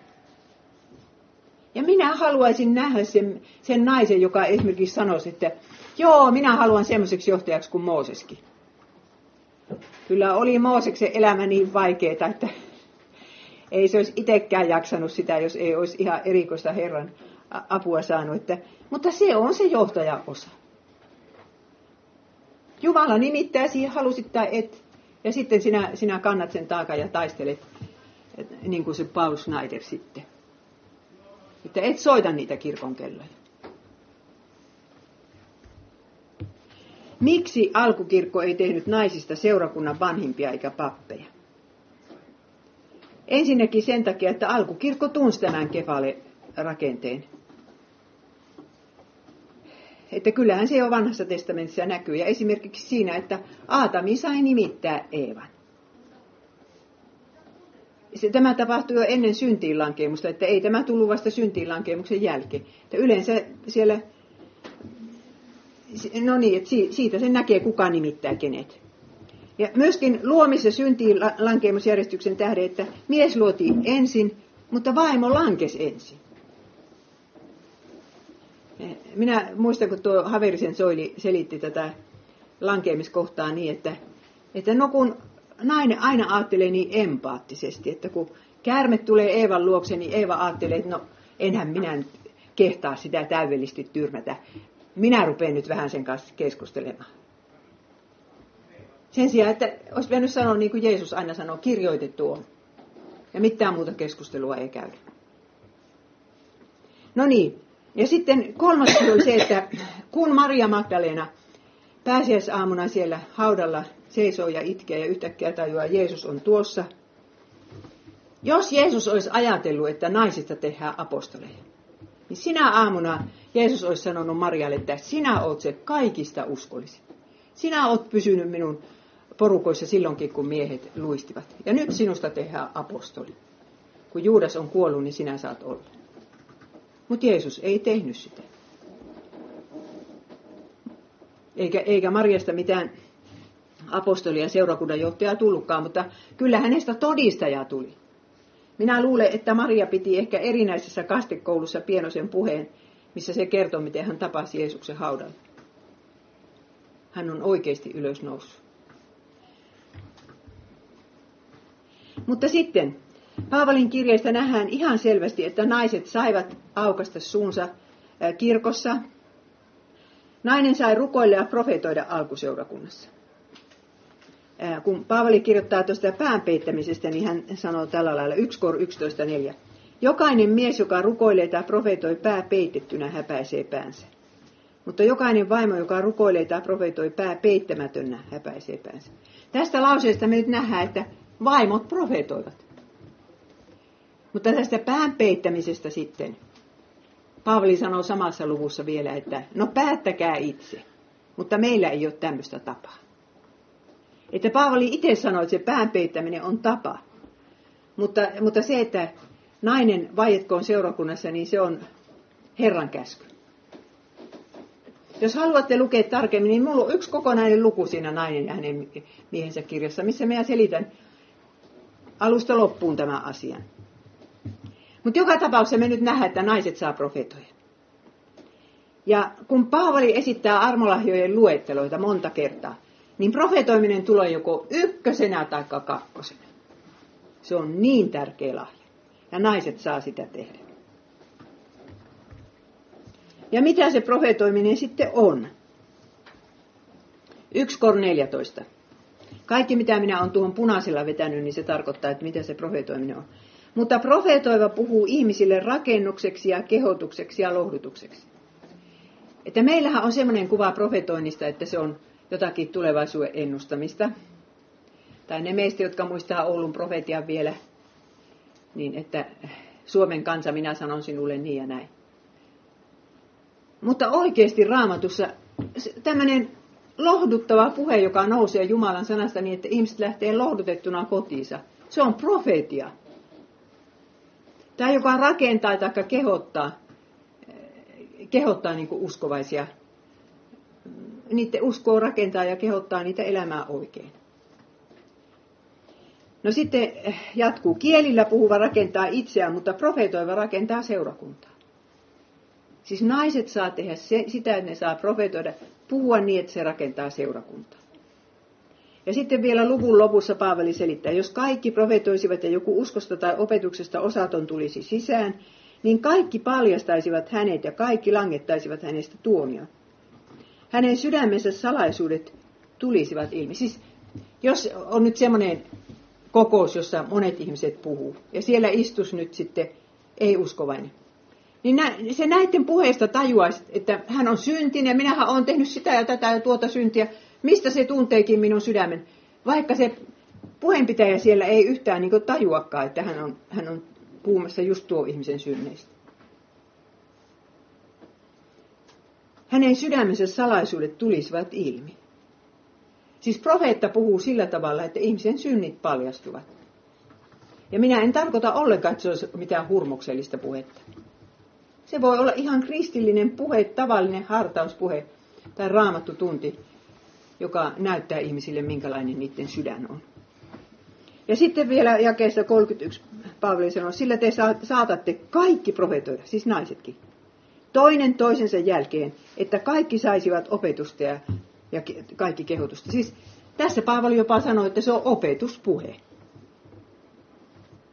Ja minä haluaisin nähdä sen, sen naisen, joka esimerkiksi sanoisi, että joo, minä haluan semmoiseksi johtajaksi kuin Mooseskin. Kyllä oli Mooseksen elämä niin vaikeaa, että ei se olisi itsekään jaksanut sitä, jos ei olisi ihan erikoista Herran apua saanut. Että, mutta se on se johtajaosa. Jumala nimittää siihen, halusit tai et. Ja sitten sinä, sinä kannat sen taakan ja taistelet, et, niin kuin se Paul Schneider sitten. Että et soita niitä kirkonkelloja. Miksi alkukirkko ei tehnyt naisista seurakunnan vanhimpia eikä pappeja? Ensinnäkin sen takia, että alkukirkko tunsi tämän kefale-rakenteen. Että kyllähän se jo vanhassa testamentissa näkyy. Ja esimerkiksi siinä, että Aatami sai nimittää Eevan. Tämä tapahtui jo ennen syntiinlankemusta, että ei tämä tullut vasta syntiinlankemuksen jälkeen. Että yleensä siellä, no niin, että siitä se näkee, kuka nimittää kenet. Ja myöskin luomis- ja syntiin lankeemusjärjestyksen tähden, että mies luotiin ensin, mutta vaimo lankes ensin. Minä muistan, kun tuo Haverisen Soili selitti tätä lankeemiskohtaa niin, että, että no kun nainen aina ajattelee niin empaattisesti, että kun käärme tulee Eevan luokse, niin Eeva ajattelee, että no enhän minä kehtaa sitä täydellisesti tyrmätä. Minä rupean nyt vähän sen kanssa keskustelemaan. Sen sijaan, että olisi pitänyt sanoa niin kuin Jeesus aina sanoo, kirjoitettu on. Ja mitään muuta keskustelua ei käydä. No niin, ja sitten kolmas oli se, että kun Maria Magdalena pääsiäisaamuna siellä haudalla seisoo ja itkee ja yhtäkkiä tajuaa, että Jeesus on tuossa. Jos Jeesus olisi ajatellut, että naisista tehdään apostoleja, niin sinä aamuna Jeesus olisi sanonut Marialle, että sinä oot se kaikista uskollisin. Sinä oot pysynyt minun porukoissa silloinkin, kun miehet luistivat. Ja nyt sinusta tehdään apostoli. Kun Juudas on kuollut, niin sinä saat olla. Mutta Jeesus ei tehnyt sitä. Eikä, eikä Marjasta mitään apostolia seurakunnan johtajaa tullutkaan, mutta kyllä hänestä todistajaa tuli. Minä luulen, että Maria piti ehkä erinäisessä kastekoulussa pienoisen puheen, missä se kertoo, miten hän tapasi Jeesuksen haudalla. Hän on oikeasti ylösnoussut. Mutta sitten Paavalin kirjeistä nähdään ihan selvästi, että naiset saivat aukasta suunsa kirkossa. Nainen sai rukoilla ja profetoida alkuseurakunnassa. Kun Paavali kirjoittaa tuosta pään peittämisestä, niin hän sanoo tällä lailla 1 kor 11.4. Jokainen mies, joka rukoilee tai profetoi pää peitettynä, häpäisee päänsä. Mutta jokainen vaimo, joka rukoilee tai profetoi pää peittämätönnä, häpäisee päänsä. Tästä lauseesta me nyt nähdään, että vaimot profetoivat. Mutta tästä pään peittämisestä sitten, Paavali sanoo samassa luvussa vielä, että no päättäkää itse, mutta meillä ei ole tämmöistä tapaa. Että Paavali itse sanoi, että se pään peittäminen on tapa. Mutta, mutta se, että nainen vaietkoon seurakunnassa, niin se on Herran käsky. Jos haluatte lukea tarkemmin, niin minulla on yksi kokonainen luku siinä nainen ja hänen miehensä kirjassa, missä minä selitän alusta loppuun tämän asian. Mutta joka tapauksessa me nyt nähdään, että naiset saa profetoja. Ja kun Paavali esittää armolahjojen luetteloita monta kertaa, niin profetoiminen tulee joko ykkösenä tai kakkosena. Se on niin tärkeä lahja. Ja naiset saa sitä tehdä. Ja mitä se profetoiminen sitten on? 1 kor 14. Kaikki mitä minä olen tuohon punaisella vetänyt, niin se tarkoittaa, että mitä se profetoiminen on. Mutta profetoiva puhuu ihmisille rakennukseksi ja kehotukseksi ja lohdutukseksi. Että meillähän on semmoinen kuva profetoinnista, että se on jotakin tulevaisuuden ennustamista. Tai ne meistä, jotka muistaa Oulun profetian vielä, niin että Suomen kansa, minä sanon sinulle niin ja näin. Mutta oikeasti raamatussa tämmöinen lohduttava puhe, joka nousee Jumalan sanasta niin, että ihmiset lähtee lohdutettuna kotiinsa. Se on profetia. Tämä, joka rakentaa tai kehottaa, kehottaa niin uskovaisia, niiden uskoo rakentaa ja kehottaa niitä elämää oikein. No sitten jatkuu. Kielillä puhuva rakentaa itseään, mutta profetoiva rakentaa seurakuntaa. Siis naiset saa tehdä se, sitä, että ne saa profetoida, puhua niin, että se rakentaa seurakuntaa. Ja sitten vielä luvun lopussa Paavali selittää, jos kaikki profetoisivat ja joku uskosta tai opetuksesta osaton tulisi sisään, niin kaikki paljastaisivat hänet ja kaikki langettaisivat hänestä tuomion. Hänen sydämensä salaisuudet tulisivat ilmi. Siis jos on nyt semmoinen kokous, jossa monet ihmiset puhuu, ja siellä istus nyt sitten ei-uskovainen, niin se näiden puheesta tajuaisi, että hän on syntinen, minähän olen tehnyt sitä ja tätä ja tuota syntiä, mistä se tunteekin minun sydämen. Vaikka se puheenpitäjä siellä ei yhtään niin tajuakaan, että hän on, hän on puhumassa just tuo ihmisen synneistä. Hänen sydämensä salaisuudet tulisivat ilmi. Siis profeetta puhuu sillä tavalla, että ihmisen synnit paljastuvat. Ja minä en tarkoita ollenkaan, että se olisi mitään hurmoksellista puhetta. Se voi olla ihan kristillinen puhe, tavallinen hartauspuhe tai raamattu tunti, joka näyttää ihmisille, minkälainen niiden sydän on. Ja sitten vielä jakeessa 31 Paavali sanoo, sillä te saatatte kaikki profetoida, siis naisetkin, toinen toisensa jälkeen, että kaikki saisivat opetusta ja, kaikki kehotusta. Siis tässä Paavali jopa sanoi, että se on opetuspuhe.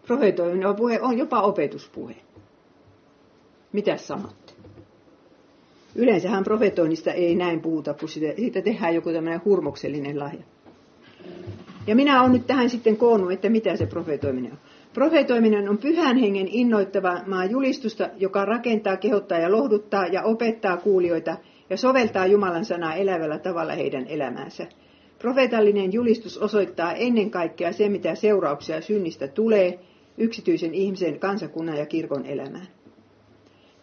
Profetoiminen puhe on jopa opetuspuhe. Mitä sanotte? Yleensähän profetoinnista ei näin puhuta, kun siitä, siitä tehdään joku tämmöinen hurmoksellinen lahja. Ja minä olen nyt tähän sitten koonnut, että mitä se profetoiminen on. Profetoiminen on pyhän hengen innoittavaa julistusta, joka rakentaa, kehottaa ja lohduttaa ja opettaa kuulijoita ja soveltaa Jumalan sanaa elävällä tavalla heidän elämäänsä. Profetallinen julistus osoittaa ennen kaikkea se, mitä seurauksia synnistä tulee yksityisen ihmisen, kansakunnan ja kirkon elämään.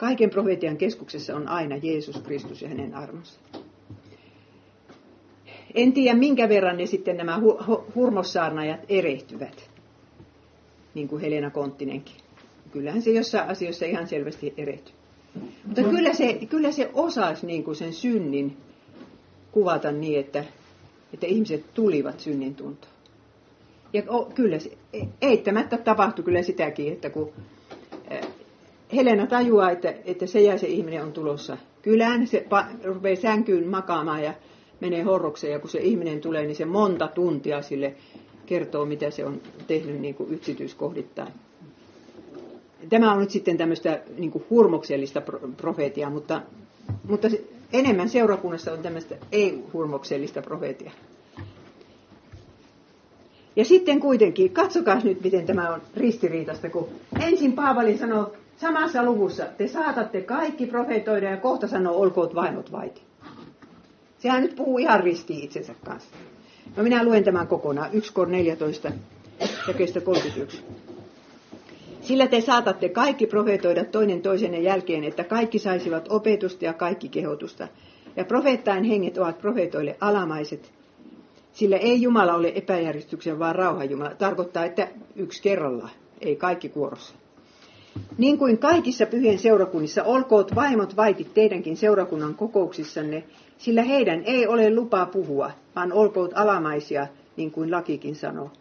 Kaiken profetian keskuksessa on aina Jeesus Kristus ja hänen armonsa. En tiedä, minkä verran ne sitten nämä hurmossaarnajat erehtyvät, niin kuin Helena Konttinenkin. Kyllähän se jossain asioissa ihan selvästi erehtyy. Mutta kyllä se, kyllä se osaisi niin kuin sen synnin kuvata niin, että, että ihmiset tulivat synnin tuntoon. Ja kyllä se eittämättä tapahtui kyllä sitäkin, että kun Helena tajuaa, että, että se ja se ihminen on tulossa kylään, se rupeaa sänkyyn makaamaan ja menee horrokseen ja kun se ihminen tulee, niin se monta tuntia sille kertoo, mitä se on tehnyt niin kuin yksityiskohdittain. Tämä on nyt sitten tämmöistä niin kuin hurmoksellista profeetiaa, mutta, mutta enemmän seurakunnassa on tämmöistä ei-hurmoksellista profeetiaa. Ja sitten kuitenkin, katsokaa nyt, miten tämä on ristiriitasta, kun ensin Paavali sanoo samassa luvussa, te saatatte kaikki profetoida ja kohta sanoo, olkoot vaimot vaiti. Sehän nyt puhuu ihan ristiin itsensä kanssa. No minä luen tämän kokonaan. 1 kor 14 ja kestä 31. Sillä te saatatte kaikki profetoida toinen toisenne jälkeen, että kaikki saisivat opetusta ja kaikki kehotusta. Ja profeettain henget ovat profeetoille alamaiset, sillä ei Jumala ole epäjärjestyksen, vaan rauha Jumala. Tarkoittaa, että yksi kerrallaan, ei kaikki kuorossa. Niin kuin kaikissa pyhien seurakunnissa, olkoot vaimot vaitit teidänkin seurakunnan kokouksissanne, sillä heidän ei ole lupaa puhua, vaan olkoot alamaisia, niin kuin lakikin sanoo.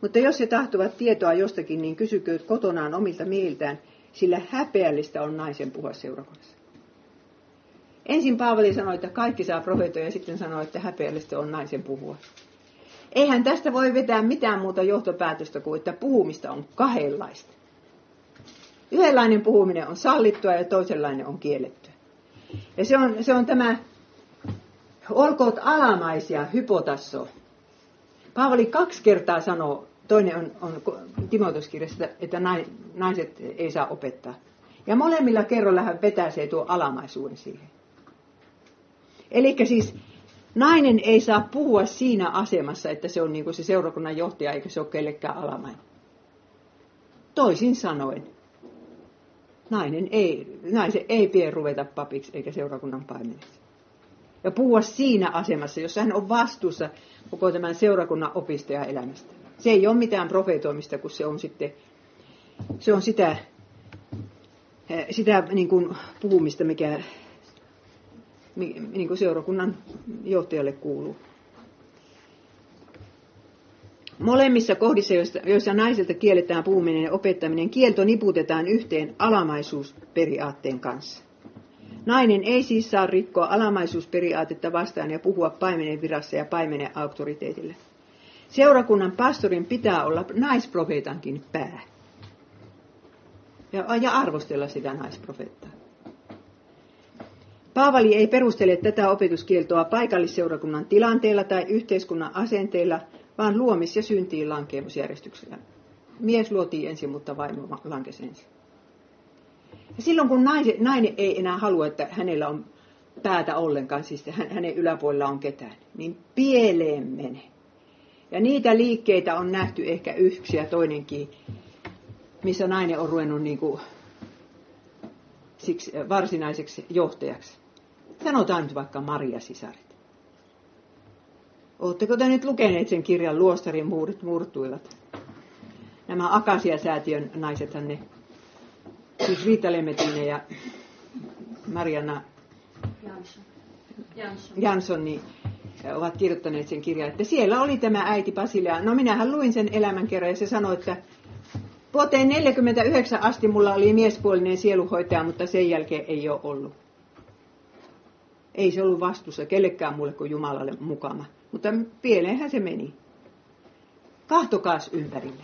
Mutta jos he tahtovat tietoa jostakin, niin kysykööt kotonaan omilta miiltään, sillä häpeällistä on naisen puhua seurakunnassa. Ensin Paavali sanoi, että kaikki saa profeetoja, ja sitten sanoi, että häpeällistä on naisen puhua. Eihän tästä voi vetää mitään muuta johtopäätöstä kuin, että puhumista on kahdenlaista. Yhdenlainen puhuminen on sallittua ja toisenlainen on kiellettyä. Ja se on, se on tämä, olkoot alamaisia, hypotasso. Paavali kaksi kertaa sanoo, toinen on, on Timotoskirjassa, että naiset ei saa opettaa. Ja molemmilla kerroilla hän vetää se tuo alamaisuuden siihen. Eli siis nainen ei saa puhua siinä asemassa, että se on niin kuin se seurakunnan johtaja, eikä se ole kellekään alamainen. Toisin sanoen, nainen ei, naisen ei pidä ruveta papiksi eikä seurakunnan paimeniksi. Ja puhua siinä asemassa, jossa hän on vastuussa koko tämän seurakunnan opistajaelämästä. Se ei ole mitään profetoimista, kun se on sitten se on sitä, eh, sitä niin kuin puhumista, mikä niin kuin seurakunnan johtajalle kuuluu. Molemmissa kohdissa, joissa naiselta kielletään puhuminen ja opettaminen, kielto niputetaan yhteen alamaisuusperiaatteen kanssa. Nainen ei siis saa rikkoa alamaisuusperiaatetta vastaan ja puhua paimenen virassa ja paimenen auktoriteetille. Seurakunnan pastorin pitää olla naisprofeetankin pää. Ja, ja arvostella sitä naisprofeettaa. Paavali ei perustele tätä opetuskieltoa paikallisseurakunnan tilanteella tai yhteiskunnan asenteilla, vaan luomis- ja syntiin lankeemusjärjestyksellä. Mies luotiin ensin, mutta vaimo lankesi ensin. Ja silloin kun nainen, nainen ei enää halua, että hänellä on päätä ollenkaan, siis hänen yläpuolella on ketään, niin pieleen menee. Ja niitä liikkeitä on nähty ehkä yksi ja toinenkin, missä nainen on ruvennut niin kuin siksi varsinaiseksi johtajaksi. Sanotaan nyt vaikka Maria Sisarit. Oletteko te nyt lukeneet sen kirjan Luostarin muurit murtuivat? Nämä Akasia-säätiön naisethan ne, siis Riitta Lemetinen ja Mariana Jansson, Jansson. Jansson niin ovat kirjoittaneet sen kirjan, että siellä oli tämä äiti Pasilia. No minähän luin sen elämänkerran ja se sanoi, että vuoteen 49 asti mulla oli miespuolinen sieluhoitaja, mutta sen jälkeen ei ole ollut. Ei se ollut vastuussa kellekään mulle kuin Jumalalle mukana. Mutta pieleenhän se meni. Kahtokaas ympärille.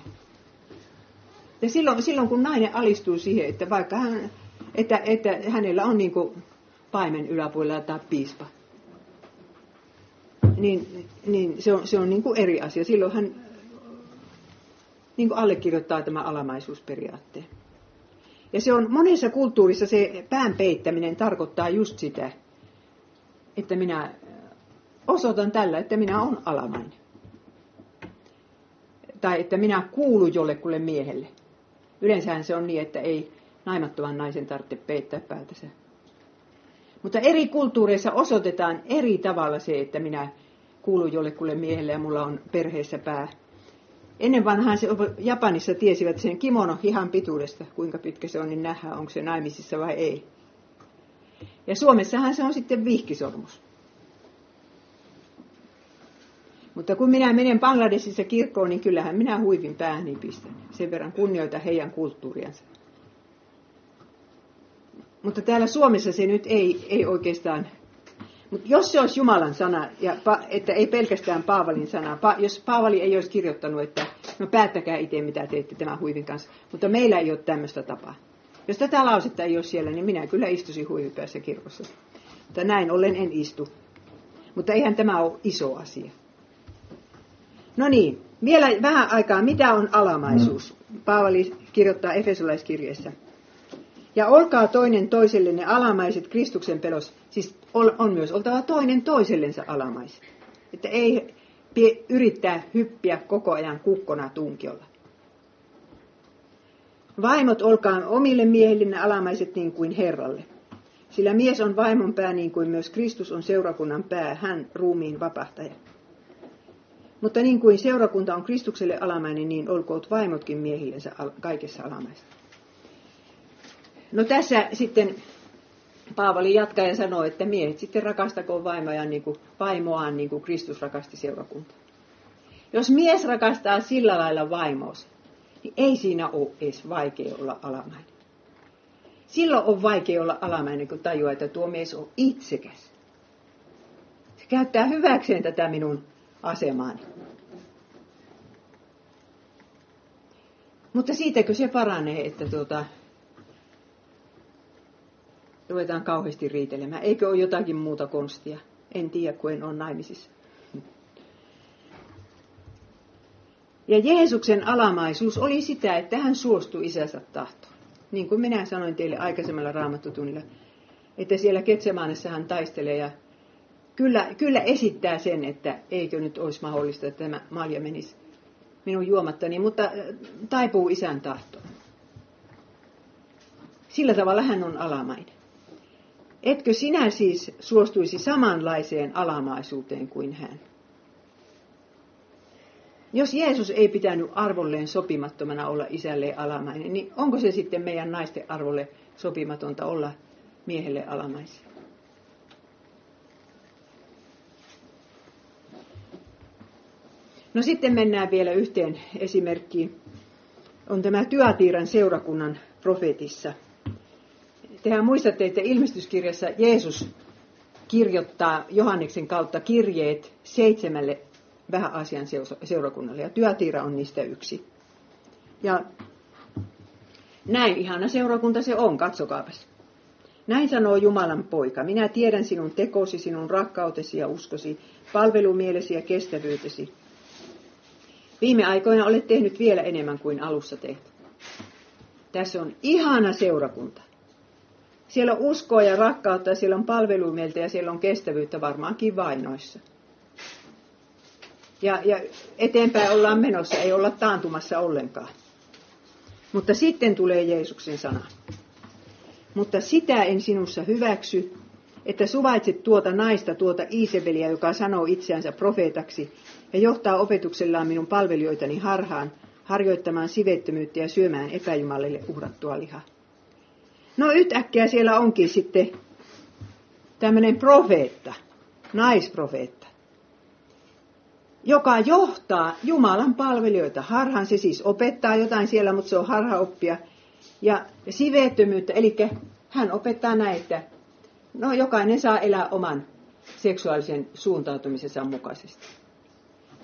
Ja silloin, silloin kun nainen alistuu siihen, että vaikka hän, että, että hänellä on niin paimen yläpuolella tai piispa, niin, niin se on, se on niin kuin eri asia. Silloin hän niin kuin allekirjoittaa tämä alamaisuusperiaatteen. Ja se on monessa kulttuurissa se pään peittäminen tarkoittaa just sitä, että minä osoitan tällä, että minä olen alamainen. Tai että minä kuulun jollekulle miehelle. Yleensähän se on niin, että ei naimattoman naisen tarvitse peittää päätänsä. Mutta eri kulttuureissa osoitetaan eri tavalla se, että minä kuulun jollekulle miehelle ja mulla on perheessä pää. Ennen vanhaan se, Japanissa tiesivät sen kimono ihan pituudesta, kuinka pitkä se on, niin nähdään, onko se naimisissa vai ei. Ja Suomessahan se on sitten vihkisormus. Mutta kun minä menen Bangladesissa kirkkoon, niin kyllähän minä huivin päähäni pistän. Sen verran kunnioita heidän kulttuuriansa. Mutta täällä Suomessa se nyt ei, ei oikeastaan mutta jos se olisi Jumalan sana, ja että ei pelkästään Paavalin sana, jos Paavali ei olisi kirjoittanut, että no päättäkää itse mitä teette tämän huivin kanssa, mutta meillä ei ole tämmöistä tapaa. Jos tätä lausetta ei ole siellä, niin minä kyllä istuisin huivipäässä kirkossa. Mutta näin ollen en istu. Mutta eihän tämä ole iso asia. No niin, vielä vähän aikaa, mitä on alamaisuus? Paavali kirjoittaa Efesolaiskirjeessä. Ja olkaa toinen toisellenne alamaiset Kristuksen pelos. Siis on myös oltava toinen toisellensa alamaiset. Että ei yrittää hyppiä koko ajan kukkona tunkiolla. Vaimot olkaa omille miehillenne alamaiset niin kuin Herralle. Sillä mies on vaimon pää niin kuin myös Kristus on seurakunnan pää, hän ruumiin vapahtaja. Mutta niin kuin seurakunta on Kristukselle alamainen, niin olkoot vaimotkin miehillensä kaikessa alamaista. No tässä sitten Paavali jatkaa ja sanoo, että miehet sitten rakastakoon vaimoja niin kuin, vaimoaan niin kuin Kristus rakasti seurakunta. Jos mies rakastaa sillä lailla vaimoos, niin ei siinä ole edes vaikea olla alamainen. Silloin on vaikea olla alamainen, kun tajuaa, että tuo mies on itsekäs. Se käyttää hyväkseen tätä minun asemaani. Mutta siitäkö se paranee, että tuota, ruvetaan kauheasti riitelemään. Eikö ole jotakin muuta konstia? En tiedä, kun en ole naimisissa. Ja Jeesuksen alamaisuus oli sitä, että hän suostui isänsä tahtoon. Niin kuin minä sanoin teille aikaisemmalla raamattotunnilla, että siellä Ketsemaanessa hän taistelee ja kyllä, kyllä esittää sen, että eikö nyt olisi mahdollista, että tämä malja menisi minun juomattani, mutta äh, taipuu isän tahtoon. Sillä tavalla hän on alamainen. Etkö sinä siis suostuisi samanlaiseen alamaisuuteen kuin hän? Jos Jeesus ei pitänyt arvolleen sopimattomana olla isälle alamainen, niin onko se sitten meidän naisten arvolle sopimatonta olla miehelle alamaisia? No sitten mennään vielä yhteen esimerkkiin. On tämä Tyatiiran seurakunnan profetissa – tehän muistatte, että ilmestyskirjassa Jeesus kirjoittaa Johanneksen kautta kirjeet seitsemälle vähäasian seurakunnalle, ja Työtiira on niistä yksi. Ja näin ihana seurakunta se on, katsokaapas. Näin sanoo Jumalan poika, minä tiedän sinun tekosi, sinun rakkautesi ja uskosi, palvelumielesi ja kestävyytesi. Viime aikoina olet tehnyt vielä enemmän kuin alussa tehty. Tässä on ihana seurakunta. Siellä on uskoa ja rakkautta, ja siellä on palvelumieltä ja siellä on kestävyyttä varmaankin vainoissa. Ja, ja eteenpäin ollaan menossa, ei olla taantumassa ollenkaan. Mutta sitten tulee Jeesuksen sana. Mutta sitä en sinussa hyväksy, että suvaitset tuota naista, tuota Iisebeliä, joka sanoo itseänsä profeetaksi ja johtaa opetuksellaan minun palvelijoitani harhaan, harjoittamaan sivettömyyttä ja syömään epäjumalille uhrattua lihaa. No yhtäkkiä siellä onkin sitten tämmöinen profeetta, naisprofeetta, joka johtaa Jumalan palvelijoita. Harhaan se siis opettaa jotain siellä, mutta se on harhaoppia. Ja siveettömyyttä, eli hän opettaa näin, että no, jokainen saa elää oman seksuaalisen suuntautumisensa mukaisesti.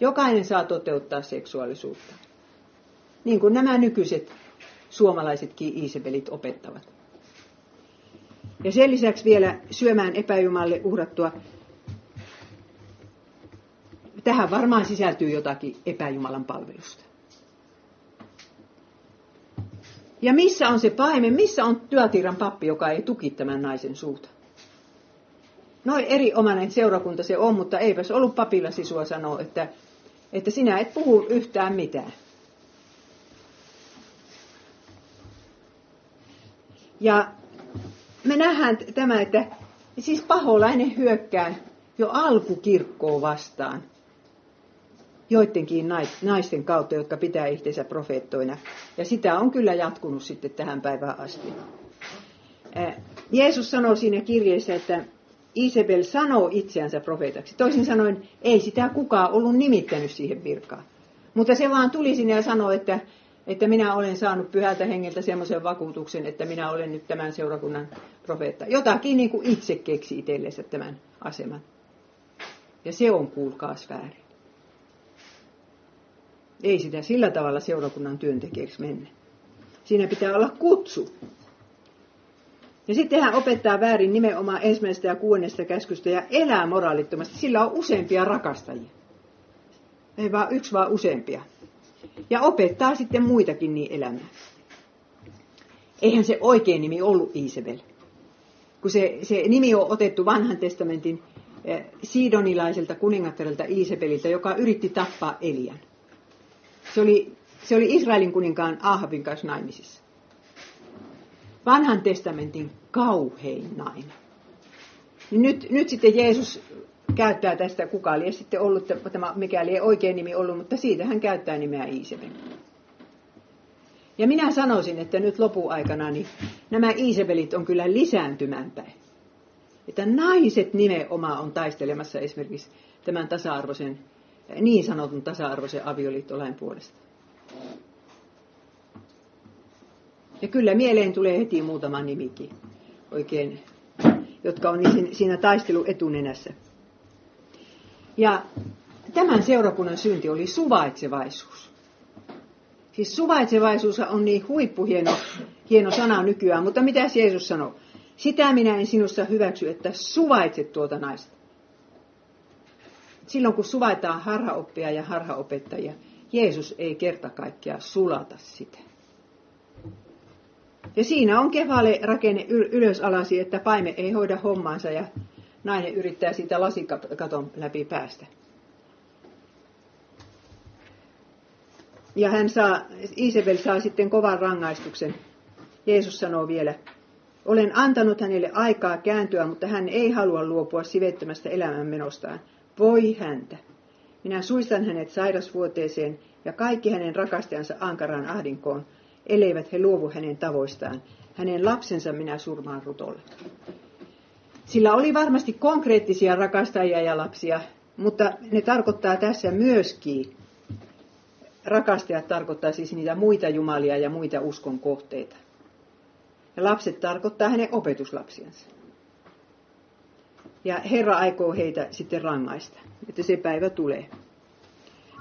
Jokainen saa toteuttaa seksuaalisuutta. Niin kuin nämä nykyiset suomalaisetkin Iisebelit opettavat. Ja sen lisäksi vielä syömään epäjumalle uhrattua. Tähän varmaan sisältyy jotakin epäjumalan palvelusta. Ja missä on se paimen, missä on työtiiran pappi, joka ei tuki tämän naisen suuta? Noin erinomainen seurakunta se on, mutta eipäs ollut papilla sisua sanoa, että, että sinä et puhu yhtään mitään. Ja me nähdään tämä, että siis paholainen hyökkää jo alkukirkkoa vastaan joidenkin naisten kautta, jotka pitää itseensä profeettoina. Ja sitä on kyllä jatkunut sitten tähän päivään asti. Jeesus sanoo siinä kirjeessä, että Isabel sanoo itseänsä profeetaksi. Toisin sanoen, ei sitä kukaan ollut nimittänyt siihen virkaan. Mutta se vaan tuli sinne ja sanoi, että että minä olen saanut pyhältä hengeltä semmoisen vakuutuksen, että minä olen nyt tämän seurakunnan profeetta. Jotakin niin kuin itse keksi itsellensä tämän aseman. Ja se on kuulkaas väärin. Ei sitä sillä tavalla seurakunnan työntekijäksi mennä. Siinä pitää olla kutsu. Ja sitten hän opettaa väärin nimenomaan ensimmäisestä ja kuudennesta käskystä ja elää moraalittomasti. Sillä on useampia rakastajia. Ei vaan yksi, vaan useampia ja opettaa sitten muitakin niin elämään. Eihän se oikein nimi ollut Isabel. Kun se, se nimi on otettu vanhan testamentin eh, sidonilaiselta kuningattarelta Isabelilta, joka yritti tappaa Elian. Se oli, se oli Israelin kuninkaan Ahabin kanssa naimisissa. Vanhan testamentin kauhein nainen. Niin nyt, nyt sitten Jeesus käyttää tästä, kuka oli sitten ollut, tämä, mikäli ei oikein nimi ollut, mutta siitä hän käyttää nimeä Iisebel. Ja minä sanoisin, että nyt lopuaikana niin nämä Iisebelit on kyllä lisääntymään päin. Että naiset nimenomaan on taistelemassa esimerkiksi tämän tasa-arvoisen, niin sanotun tasa-arvoisen avioliittolain puolesta. Ja kyllä mieleen tulee heti muutama nimikin oikein, jotka on siinä taistelu etunenässä. Ja tämän seurakunnan synti oli suvaitsevaisuus. Siis suvaitsevaisuus on niin huippuhieno hieno sana nykyään, mutta mitä Jeesus sanoo? Sitä minä en sinussa hyväksy, että suvaitset tuota naista. Silloin kun suvaitaan harhaoppia ja harhaopettajia, Jeesus ei kerta kaikkiaan sulata sitä. Ja siinä on kevalle rakenne ylös alasi, että paime ei hoida hommaansa ja nainen yrittää siitä lasikaton läpi päästä. Ja hän saa, Isabel saa sitten kovan rangaistuksen. Jeesus sanoo vielä, olen antanut hänelle aikaa kääntyä, mutta hän ei halua luopua sivettömästä elämänmenostaan. Voi häntä. Minä suistan hänet sairasvuoteeseen ja kaikki hänen rakastajansa ankaraan ahdinkoon, elleivät he luovu hänen tavoistaan. Hänen lapsensa minä surmaan rutolle. Sillä oli varmasti konkreettisia rakastajia ja lapsia, mutta ne tarkoittaa tässä myöskin, rakastajat tarkoittaa siis niitä muita jumalia ja muita uskon kohteita. Ja lapset tarkoittaa hänen opetuslapsiansa. Ja Herra aikoo heitä sitten rangaista, että se päivä tulee.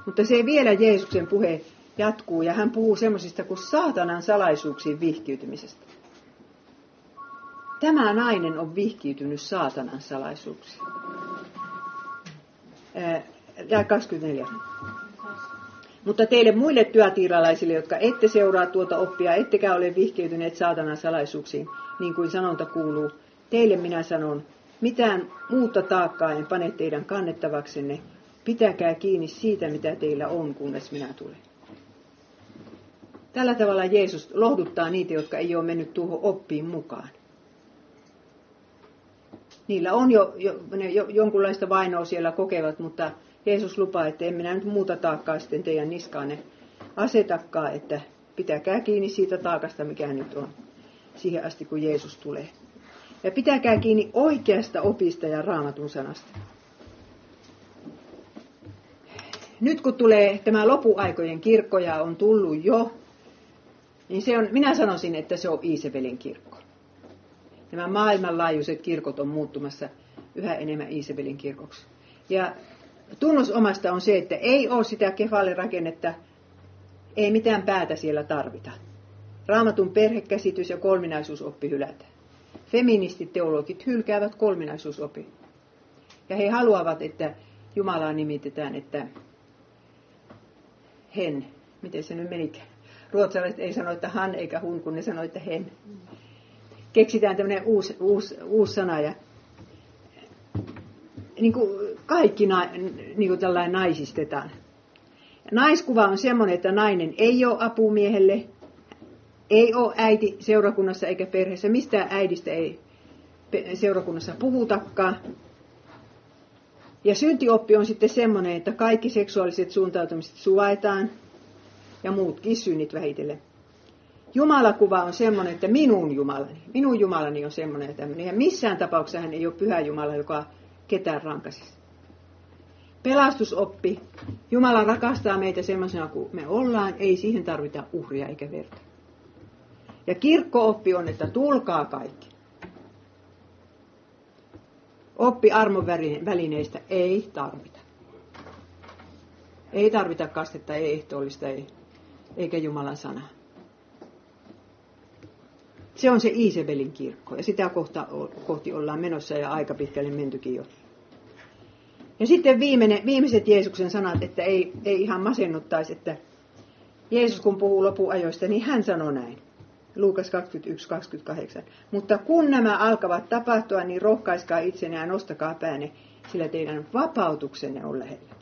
Mutta se vielä Jeesuksen puhe jatkuu ja hän puhuu semmoisista kuin saatanan salaisuuksiin vihkiytymisestä. Tämä nainen on vihkiytynyt saatanan salaisuuksiin. Ää, 24. Mutta teille muille työtiiralaisille, jotka ette seuraa tuota oppia, ettekä ole vihkeytyneet saatanan salaisuuksiin, niin kuin sanonta kuuluu, teille minä sanon, mitään muuta taakkaa en pane teidän kannettavaksenne, pitäkää kiinni siitä, mitä teillä on, kunnes minä tulen. Tällä tavalla Jeesus lohduttaa niitä, jotka ei ole mennyt tuohon oppiin mukaan. Niillä on jo, jo, ne jo jonkunlaista vainoa siellä kokevat, mutta Jeesus lupaa, että en minä nyt muuta taakkaa sitten teidän niskaanne asetakaan, että pitäkää kiinni siitä taakasta, mikä nyt on, siihen asti kun Jeesus tulee. Ja pitäkää kiinni oikeasta opista ja raamatun sanasta. Nyt kun tulee tämä lopuaikojen kirkko ja on tullut jo, niin se on, minä sanoisin, että se on Iisebelin kirkko. Nämä maailmanlaajuiset kirkot on muuttumassa yhä enemmän Iisebelin kirkoksi. Ja tunnus omasta on se, että ei ole sitä rakennetta, ei mitään päätä siellä tarvita. Raamatun perhekäsitys ja kolminaisuusoppi hylätään. Feministiteologit hylkäävät kolminaisuusopin. Ja he haluavat, että Jumalaa nimitetään, että hen, miten se nyt menikään. Ruotsalaiset ei sano, että han eikä hun, kun ne sanoo, että hen. Keksitään tämmöinen uusi, uusi, uusi sana ja niin kuin kaikki na, niin kuin tällainen naisistetaan. Naiskuva on semmoinen, että nainen ei ole apumiehelle, ei ole äiti seurakunnassa eikä perheessä, mistään äidistä ei seurakunnassa puhutakaan. Ja syntioppi on sitten semmoinen, että kaikki seksuaaliset suuntautumiset suvaitaan ja muutkin synnit vähitellen. Jumalakuva on semmoinen, että minun Jumalani, minun Jumalani on semmoinen ja tämmöinen. Ja missään tapauksessa hän ei ole pyhä Jumala, joka ketään rankasisi. Pelastusoppi. Jumala rakastaa meitä semmoisena kuin me ollaan, ei siihen tarvita uhria eikä verta. Ja kirkkooppi on, että tulkaa kaikki. Oppi armon välineistä ei tarvita. Ei tarvita kastetta, ei ehtoollista, ei, eikä Jumalan sanaa. Se on se Iisebelin kirkko ja sitä kohta, kohti ollaan menossa ja aika pitkälle mentykin jo. Ja sitten viimeinen, viimeiset Jeesuksen sanat, että ei, ei ihan masennuttaisi, että Jeesus kun puhuu lopuajoista, niin hän sanoo näin. Luukas 21.28. Mutta kun nämä alkavat tapahtua, niin rohkaiskaa itsenne ja nostakaa päänne, sillä teidän vapautuksenne on lähellä.